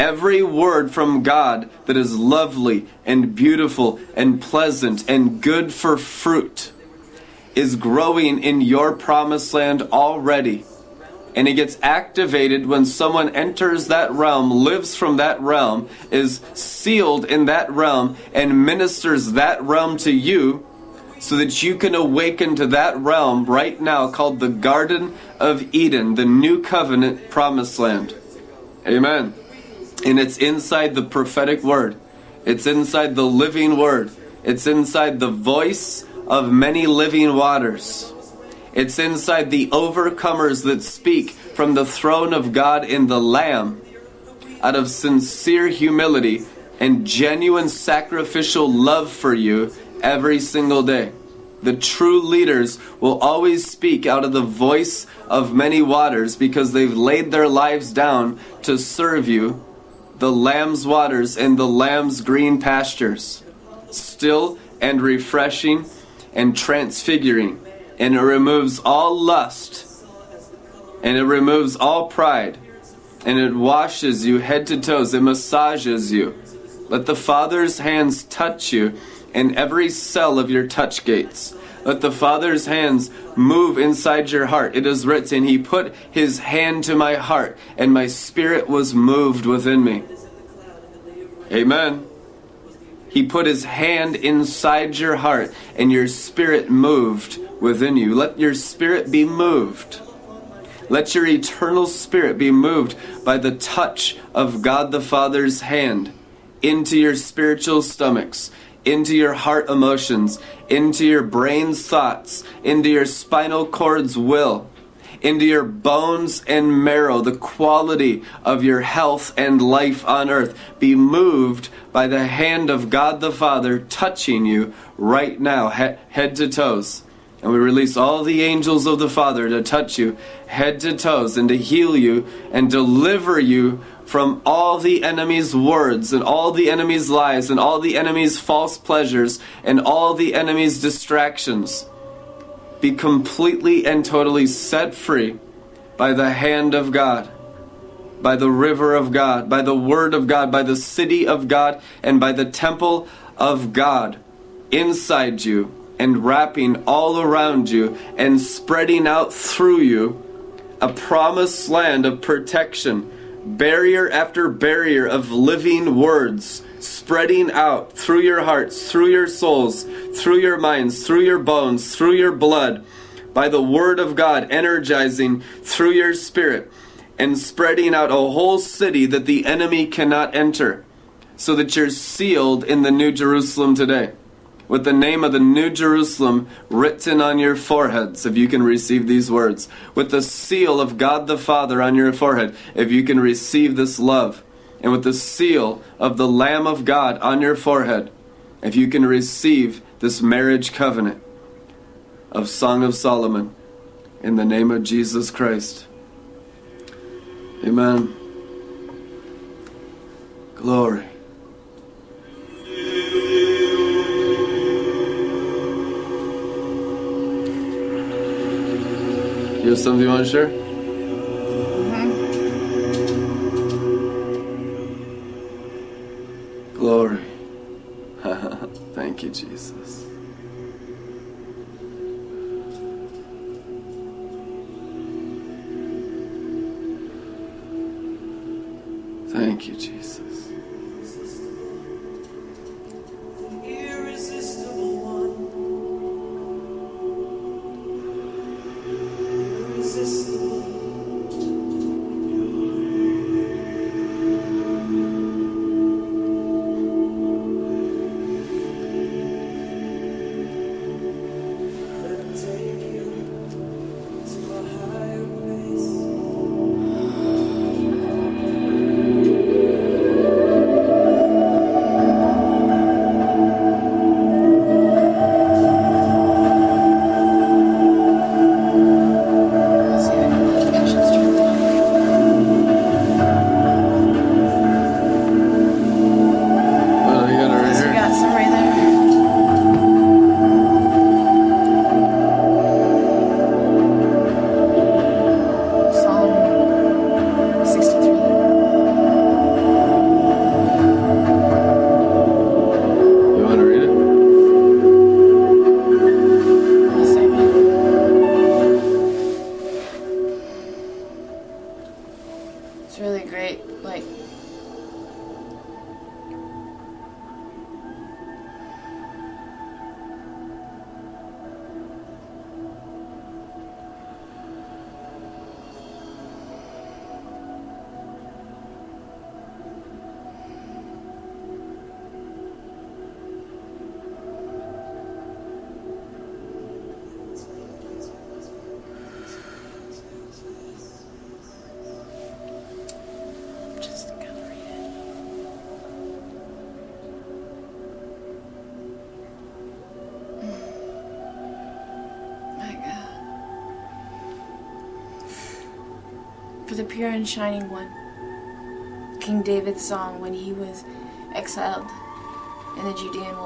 Every word from God that is lovely and beautiful and pleasant and good for fruit is growing in your promised land already. And it gets activated when someone enters that realm, lives from that realm, is sealed in that realm, and ministers that realm to you so that you can awaken to that realm right now called the Garden of Eden, the new covenant promised land. Amen. And it's inside the prophetic word, it's inside the living word, it's inside the voice of many living waters. It's inside the overcomers that speak from the throne of God in the Lamb out of sincere humility and genuine sacrificial love for you every single day. The true leaders will always speak out of the voice of many waters because they've laid their lives down to serve you, the Lamb's waters and the Lamb's green pastures. Still and refreshing and transfiguring and it removes all lust, and it removes all pride, and it washes you head to toes, it massages you. Let the Father's hands touch you in every cell of your touch gates. Let the Father's hands move inside your heart. It is written, He put His hand to my heart, and my spirit was moved within me. Amen. He put His hand inside your heart, and your spirit moved within you. Let your spirit be moved. Let your eternal spirit be moved by the touch of God the Father's hand into your spiritual stomachs, into your heart emotions, into your brain's thoughts, into your spinal cord's will, into your bones and marrow, the quality of your health and life on earth. Be moved by the hand of God the Father touching you right now, he- head to toes. And we release all the angels of the Father to touch you head to toes and to heal you and deliver you from all the enemy's words and all the enemy's lies and all the enemy's false pleasures and all the enemy's distractions. Be completely and totally set free by the hand of God, by the river of God, by the word of God, by the city of God, and by the temple of God inside you and wrapping all around you and spreading out through you a promised land of protection, barrier after barrier of living words spreading out through your hearts, through your souls, through your minds, through your bones, through your blood, by the Word of God energizing through your spirit and spreading out a whole city that the enemy cannot enter, so that you're sealed in the New Jerusalem today with the name of the New Jerusalem written on your foreheads, if you can receive these words, with the seal of God the Father on your forehead, if you can receive this love, and with the seal of the Lamb of God on your forehead, if you can receive this marriage covenant of Song of Solomon, in the name of Jesus Christ. Amen. Glory. You have something you want to share? Shining one, King David's song when he was exiled in the Judean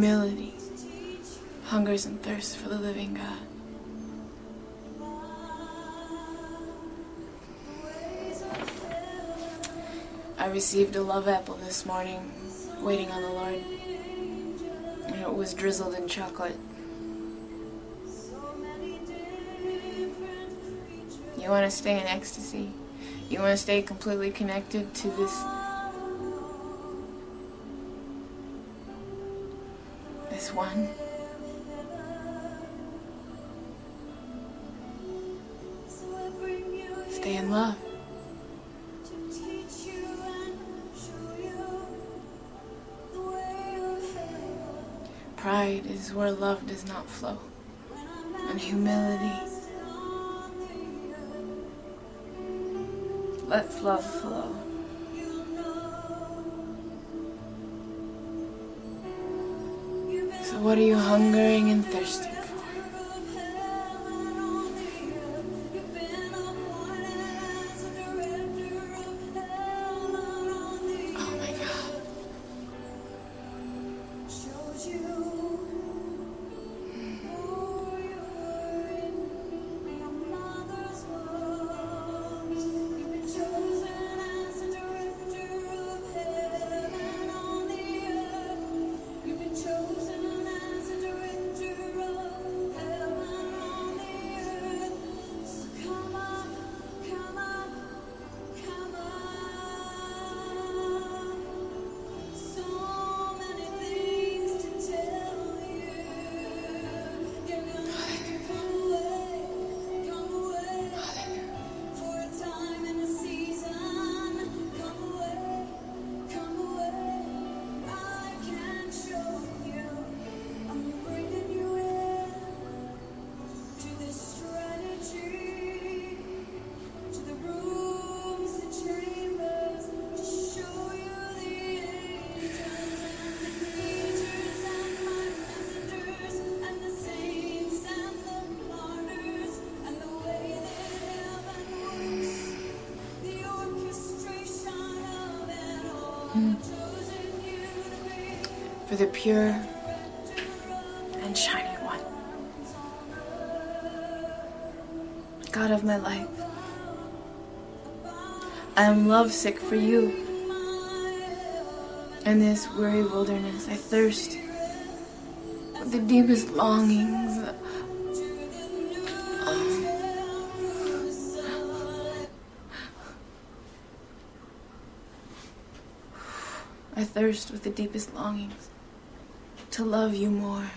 humility hungers and thirsts for the living God. I received a love apple this morning, waiting on the Lord, and it was drizzled in chocolate. You want to stay in ecstasy. You want to stay completely connected to this Pride is where love does not flow. And humility. Let love flow. So, what are you hungering and thirsting lovesick for you. In this weary wilderness, I thirst with the deepest longings. I thirst with the deepest longings to love you more.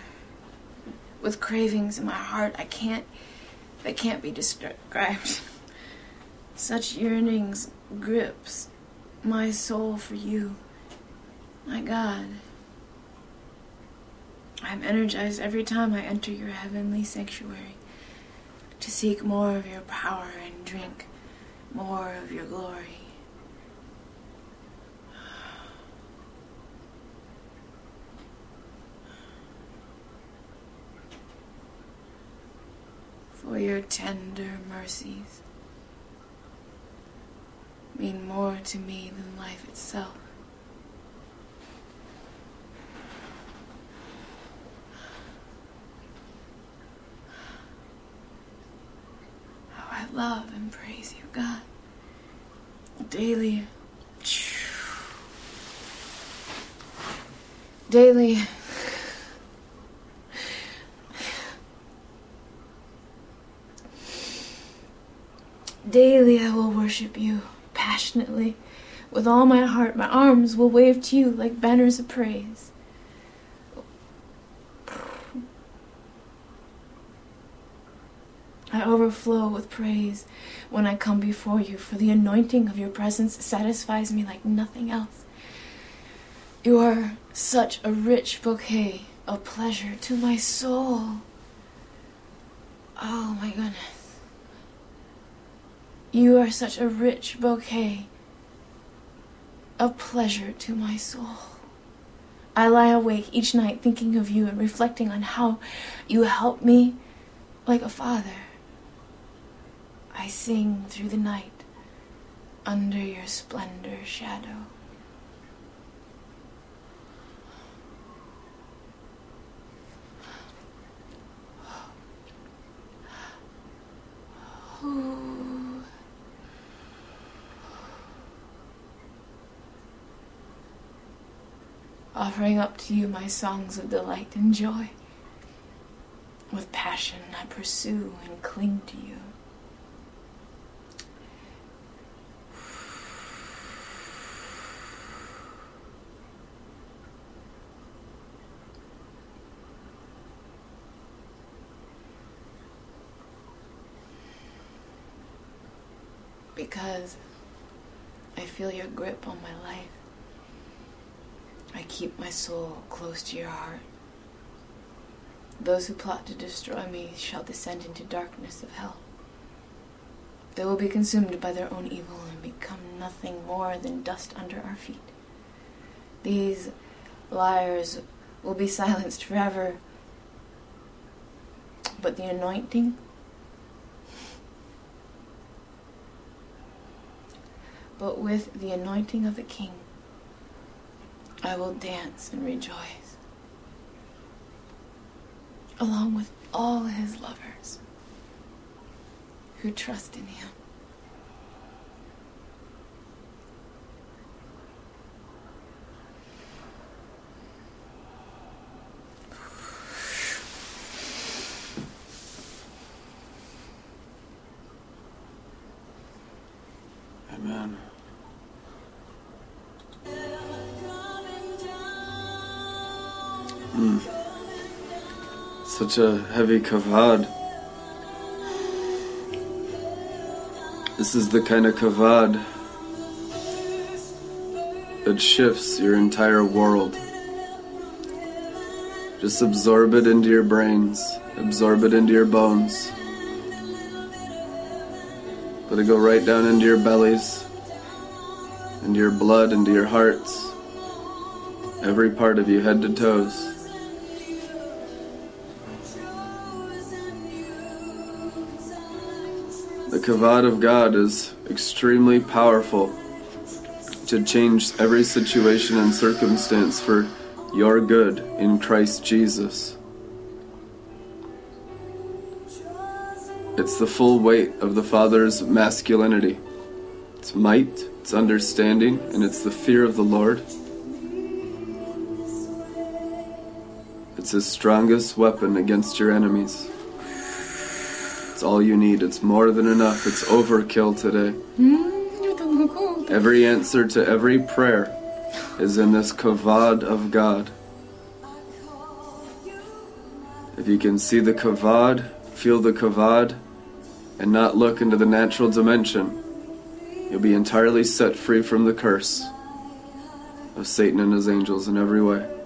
With cravings in my heart, I can't, they can't be described. Such yearnings grips my soul for you, my God. I'm energized every time I enter your heavenly sanctuary to seek more of your power and drink more of your glory. For your tender mercies mean more to me than life itself. How I love and praise you, God. Daily. Daily. Daily I will worship you passionately. With all my heart, my arms will wave to you like banners of praise. I overflow with praise when I come before you, for the anointing of your presence satisfies me like nothing else. You are such a rich bouquet of pleasure to my soul. Oh my goodness. You are such a rich bouquet of pleasure to my soul. I lie awake each night thinking of you and reflecting on how you help me like a father. I sing through the night under your splendor shadow. Offering up to you my songs of delight and joy. With passion, I pursue and cling to you. Because I feel your grip on my life. Keep my soul close to your heart. Those who plot to destroy me shall descend into darkness of hell. They will be consumed by their own evil and become nothing more than dust under our feet. These liars will be silenced forever. But the anointing, but with the anointing of the King, I will dance and rejoice, along with all his lovers who trust in him. Such a heavy kavod. This is the kind of kavod that shifts your entire world. Just absorb it into your brains, absorb it into your bones. Let it go right down into your bellies, into your blood, into your hearts, every part of you, head to toes. The kavod of God is extremely powerful to change every situation and circumstance for your good in Christ Jesus. It's the full weight of the Father's masculinity. It's might, it's understanding, and it's the fear of the Lord. It's his strongest weapon against your enemies. It's all you need. It's more than enough. It's overkill today. Every answer to every prayer is in this kavod of God. If you can see the kavod, feel the kavod, and not look into the natural dimension, you'll be entirely set free from the curse of Satan and his angels in every way.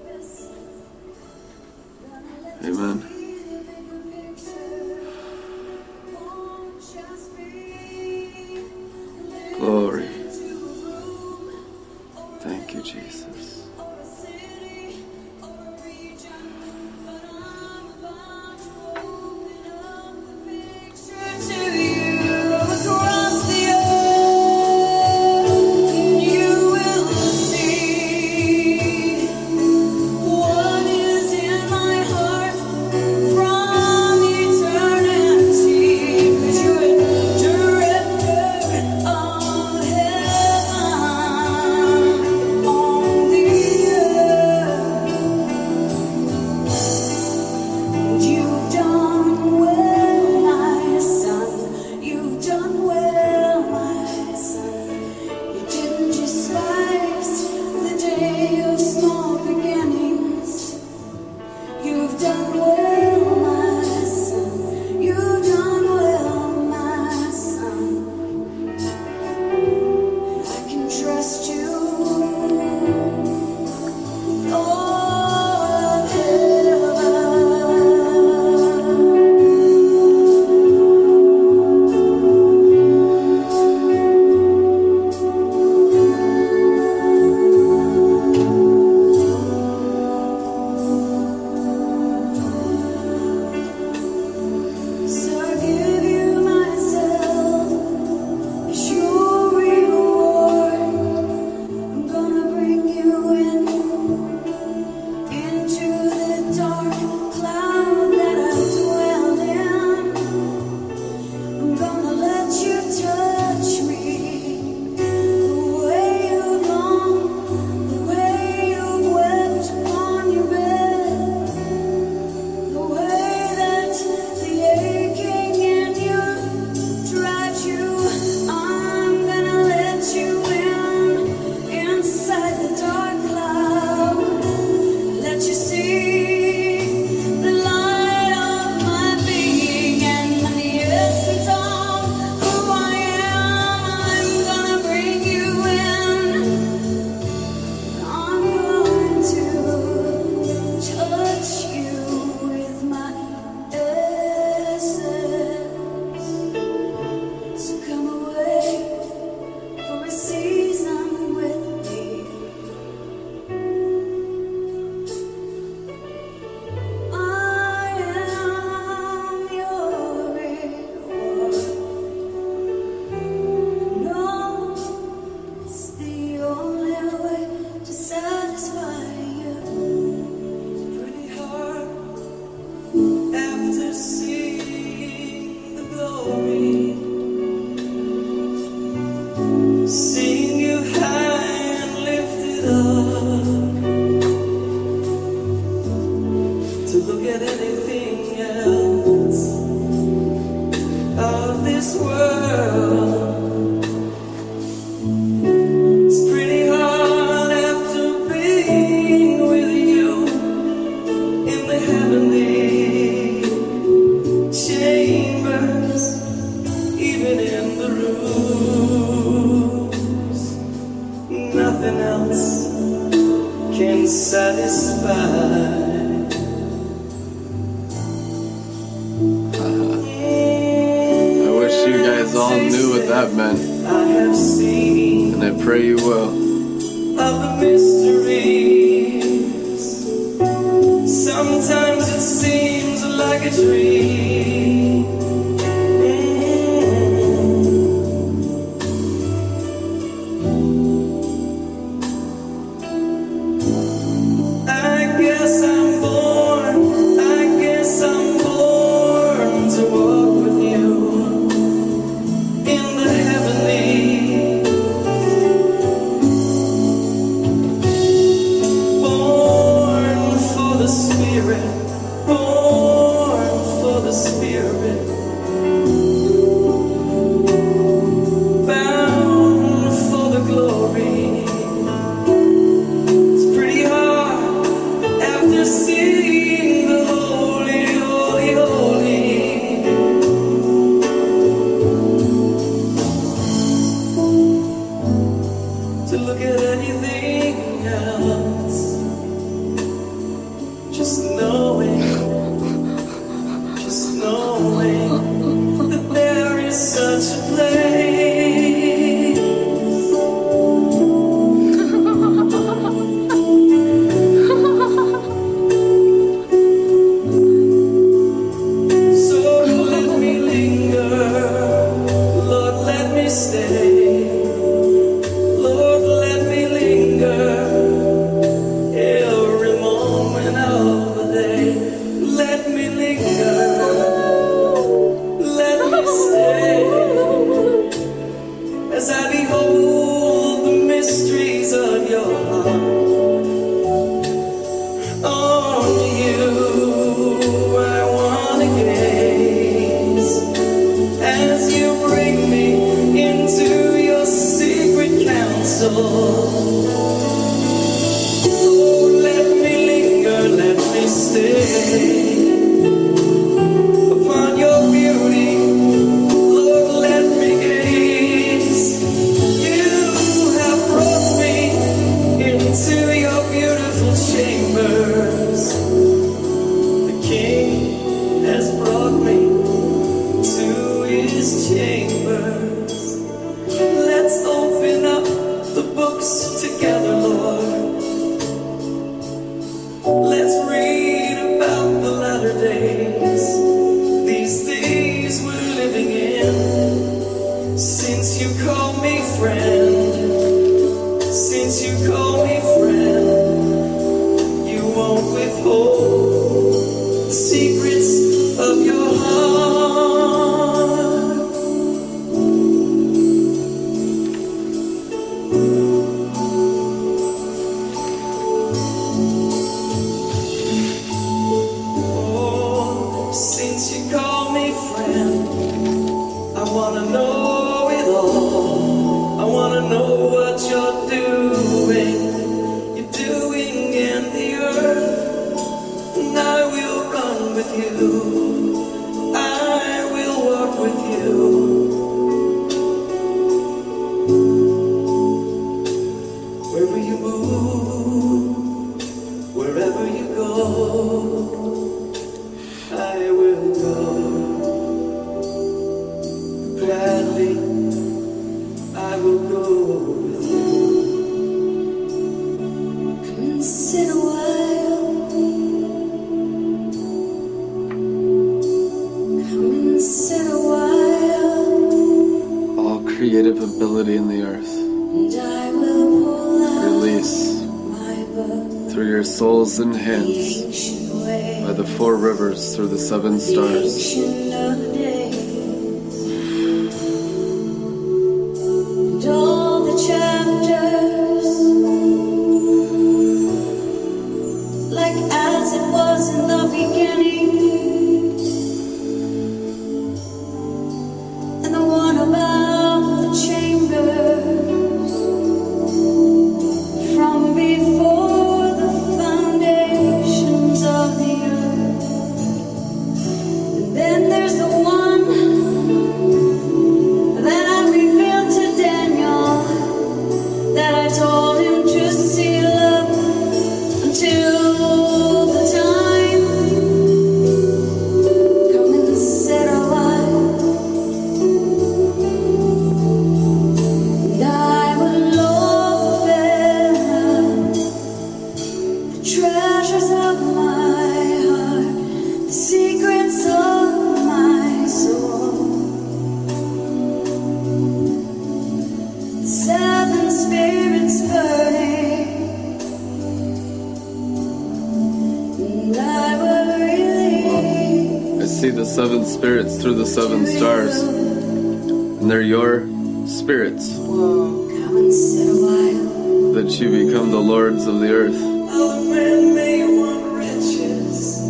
They're your spirits. Come and sit a while. that you become the lords of the earth.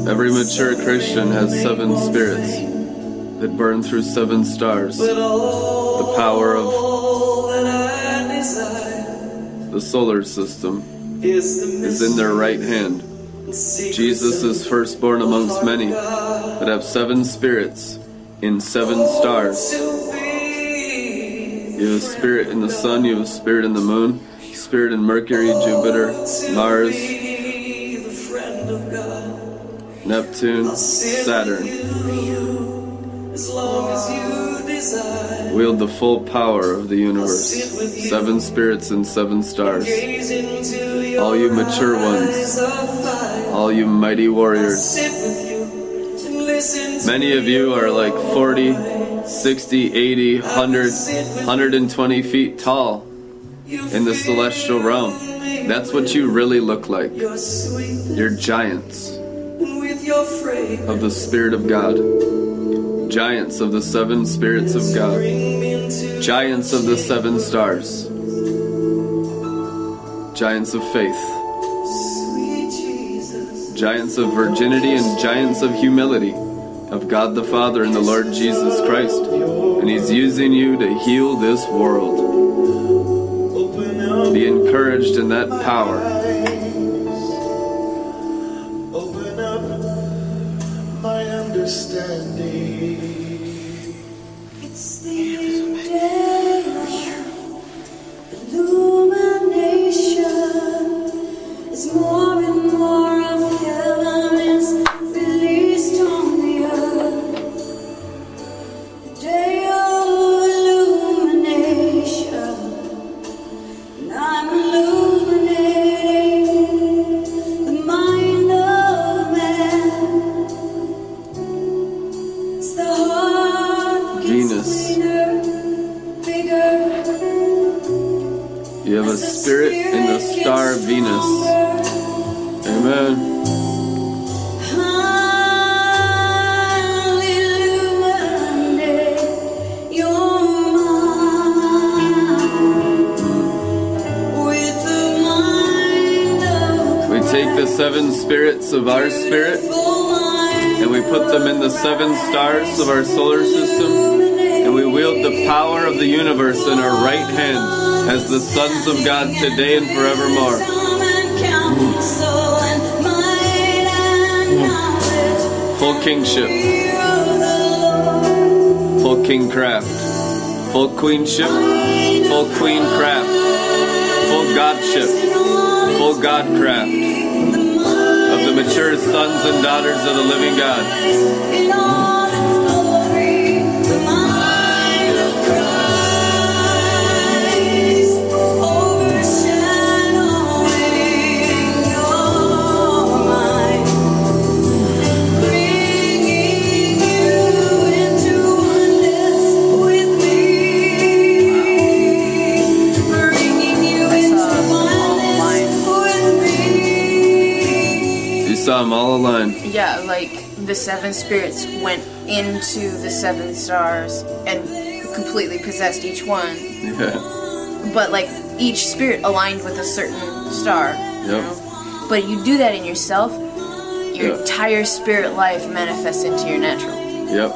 Every mature Christian has seven spirits that burn through seven stars. The power of the solar system is in their right hand. Jesus is firstborn amongst many that have seven spirits in seven stars. You have a spirit in the sun, you have a spirit in the moon, spirit in Mercury, Jupiter, Mars. Neptune, Saturn. Wield the full power of the universe. Seven spirits and seven stars. All you mature ones. All you mighty warriors. Many of you are like 40, 60, 80, 100, 120 feet tall in the celestial realm. That's what you really look like. You're giants and with your fragrance. of the Spirit of God. Giants of the seven spirits of God. Bring me into Giants of the seven stars. Giants of faith. Giants of virginity and giants of humility. Of God the Father and the Lord Jesus Christ. And He's using you to heal this world. Be encouraged in that power. Today and forevermore. Full kingship, full kingcraft, full queenship, full queencraft, full godship, full godcraft. Of the mature sons and daughters of the living God. You saw all aligned. Yeah, like the seven spirits went into the seven stars and completely possessed each one. Yeah. But like each spirit aligned with a certain star. you Yep. know? But you do that in yourself, your Yeah. entire spirit life manifests into your natural. Yep.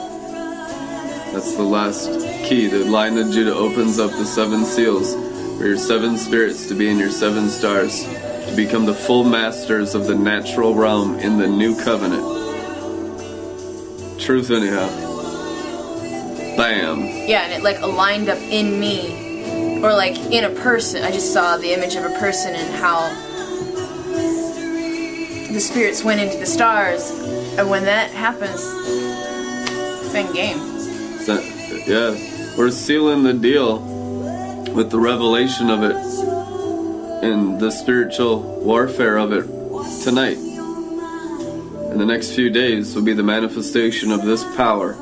That's the last key. The line that Judah opens up the seven seals for your seven spirits to be in your seven stars, to become the full masters of the natural realm in the new covenant. Truth, anyhow. Bam. Yeah, and it like aligned up in me. Or like in a person. I just saw the image of a person and how the spirits went into the stars. And when that happens, fin game. So- yeah. We're sealing the deal with the revelation of it and the spiritual warfare of it tonight. In the next few days will be the manifestation of this power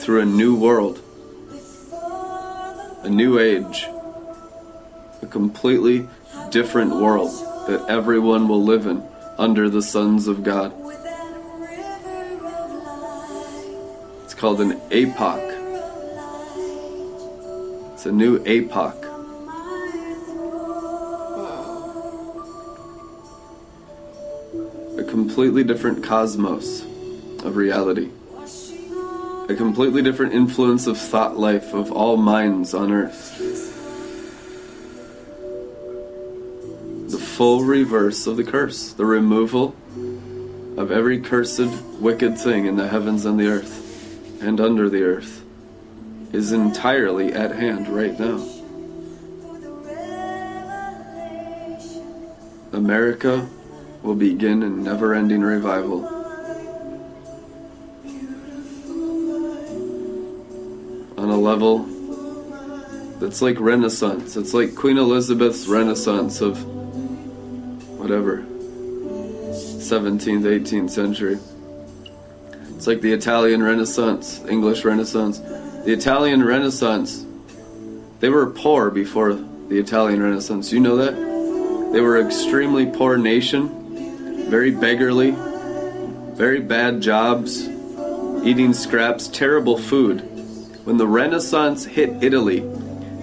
through a new world, a new age, a completely different world that everyone will live in under the sons of God. It's called an epoch. It's a new epoch. Completely different cosmos of reality. A completely different influence of thought life of all minds on earth. The full reverse of the curse, the removal of every cursed, wicked thing in the heavens and the earth and under the earth is entirely at hand right now. America will begin a never ending revival. On a level that's like Renaissance. It's like Queen Elizabeth's Renaissance of whatever, 17th, 18th century. It's like the Italian Renaissance, English Renaissance. The Italian Renaissance, they were poor before the Italian Renaissance. You know that? They were an extremely poor nation, very beggarly, very bad jobs, eating scraps, terrible food. When the Renaissance hit Italy,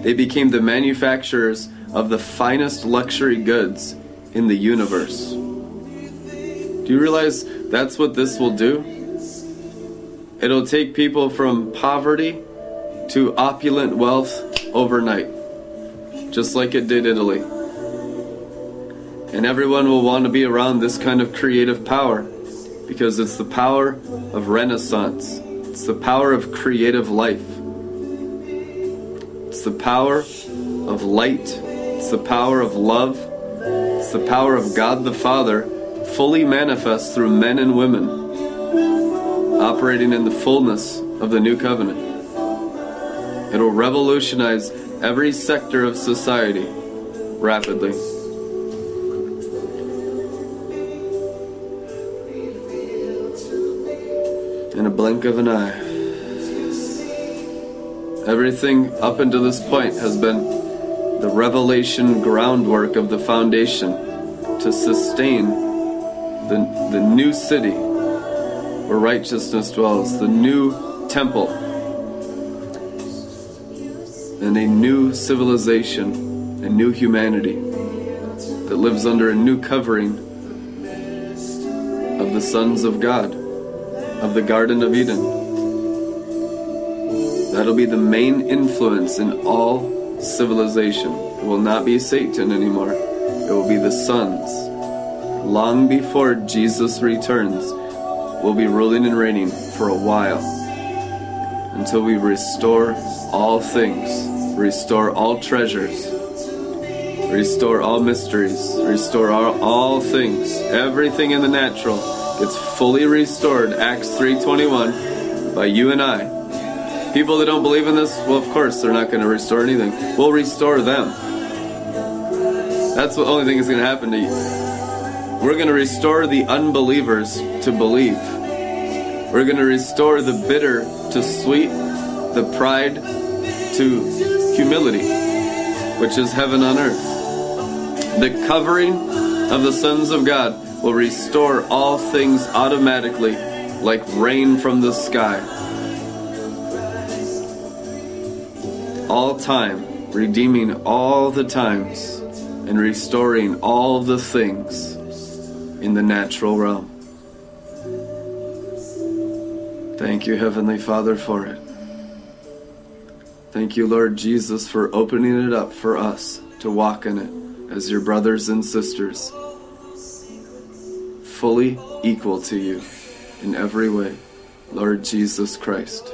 they became the manufacturers of the finest luxury goods in the universe. Do you realize that's what this will do? It'll take people from poverty to opulent wealth overnight, just like it did Italy. And everyone will want to be around this kind of creative power because it's the power of Renaissance, it's the power of creative life, it's the power of light, it's the power of love, it's the power of God the Father fully manifest through men and women operating in the fullness of the new covenant. It'll revolutionize every sector of society rapidly. In a blink of an eye. Everything up until this point has been the revelation groundwork of the foundation to sustain the, the new city where righteousness dwells, the new temple, and a new civilization, a new humanity that lives under a new covering of the sons of God, of the Garden of Eden. That'll be the main influence in all civilization. It will not be Satan anymore, it will be the sons. Long before Jesus returns, will be ruling and reigning for a while until we restore all things, restore all treasures, restore all mysteries, restore all, all things. Everything in the natural gets fully restored. Acts 3:21 by you and I. People that don't believe in this, well, of course they're not going to restore anything. We'll restore them. That's the only thing that's going to happen to you. We're going to restore the unbelievers to believe. We're going to restore the bitter to sweet, the pride to humility, which is heaven on earth. The covering of the sons of God will restore all things automatically, like rain from the sky. All time, redeeming all the times, and restoring all the things in the natural realm. Thank you, Heavenly Father, for it. Thank you, Lord Jesus, for opening it up for us to walk in it as your brothers and sisters, fully equal to you in every way, Lord Jesus Christ.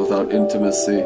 Without intimacy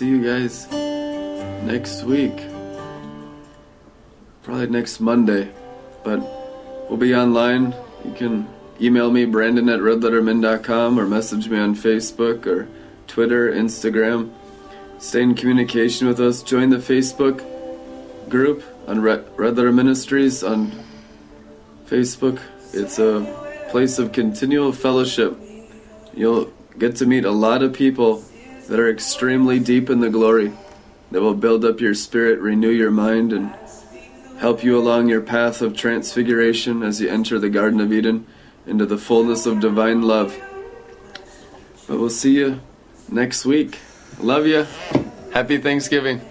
see you guys next week. Probably next Monday, but we'll be online. You can email me, Brandon at redlettermin.com, or message me on Facebook, or Twitter, Instagram. Stay in communication with us. Join the Facebook group on Red Letter Ministries on Facebook. It's a place of continual fellowship. You'll get to meet a lot of people that are extremely deep in the glory that will build up your spirit, renew your mind, and help you along your path of transfiguration as you enter the Garden of Eden into the fullness of divine love. But we'll see you next week. Love you. Happy Thanksgiving.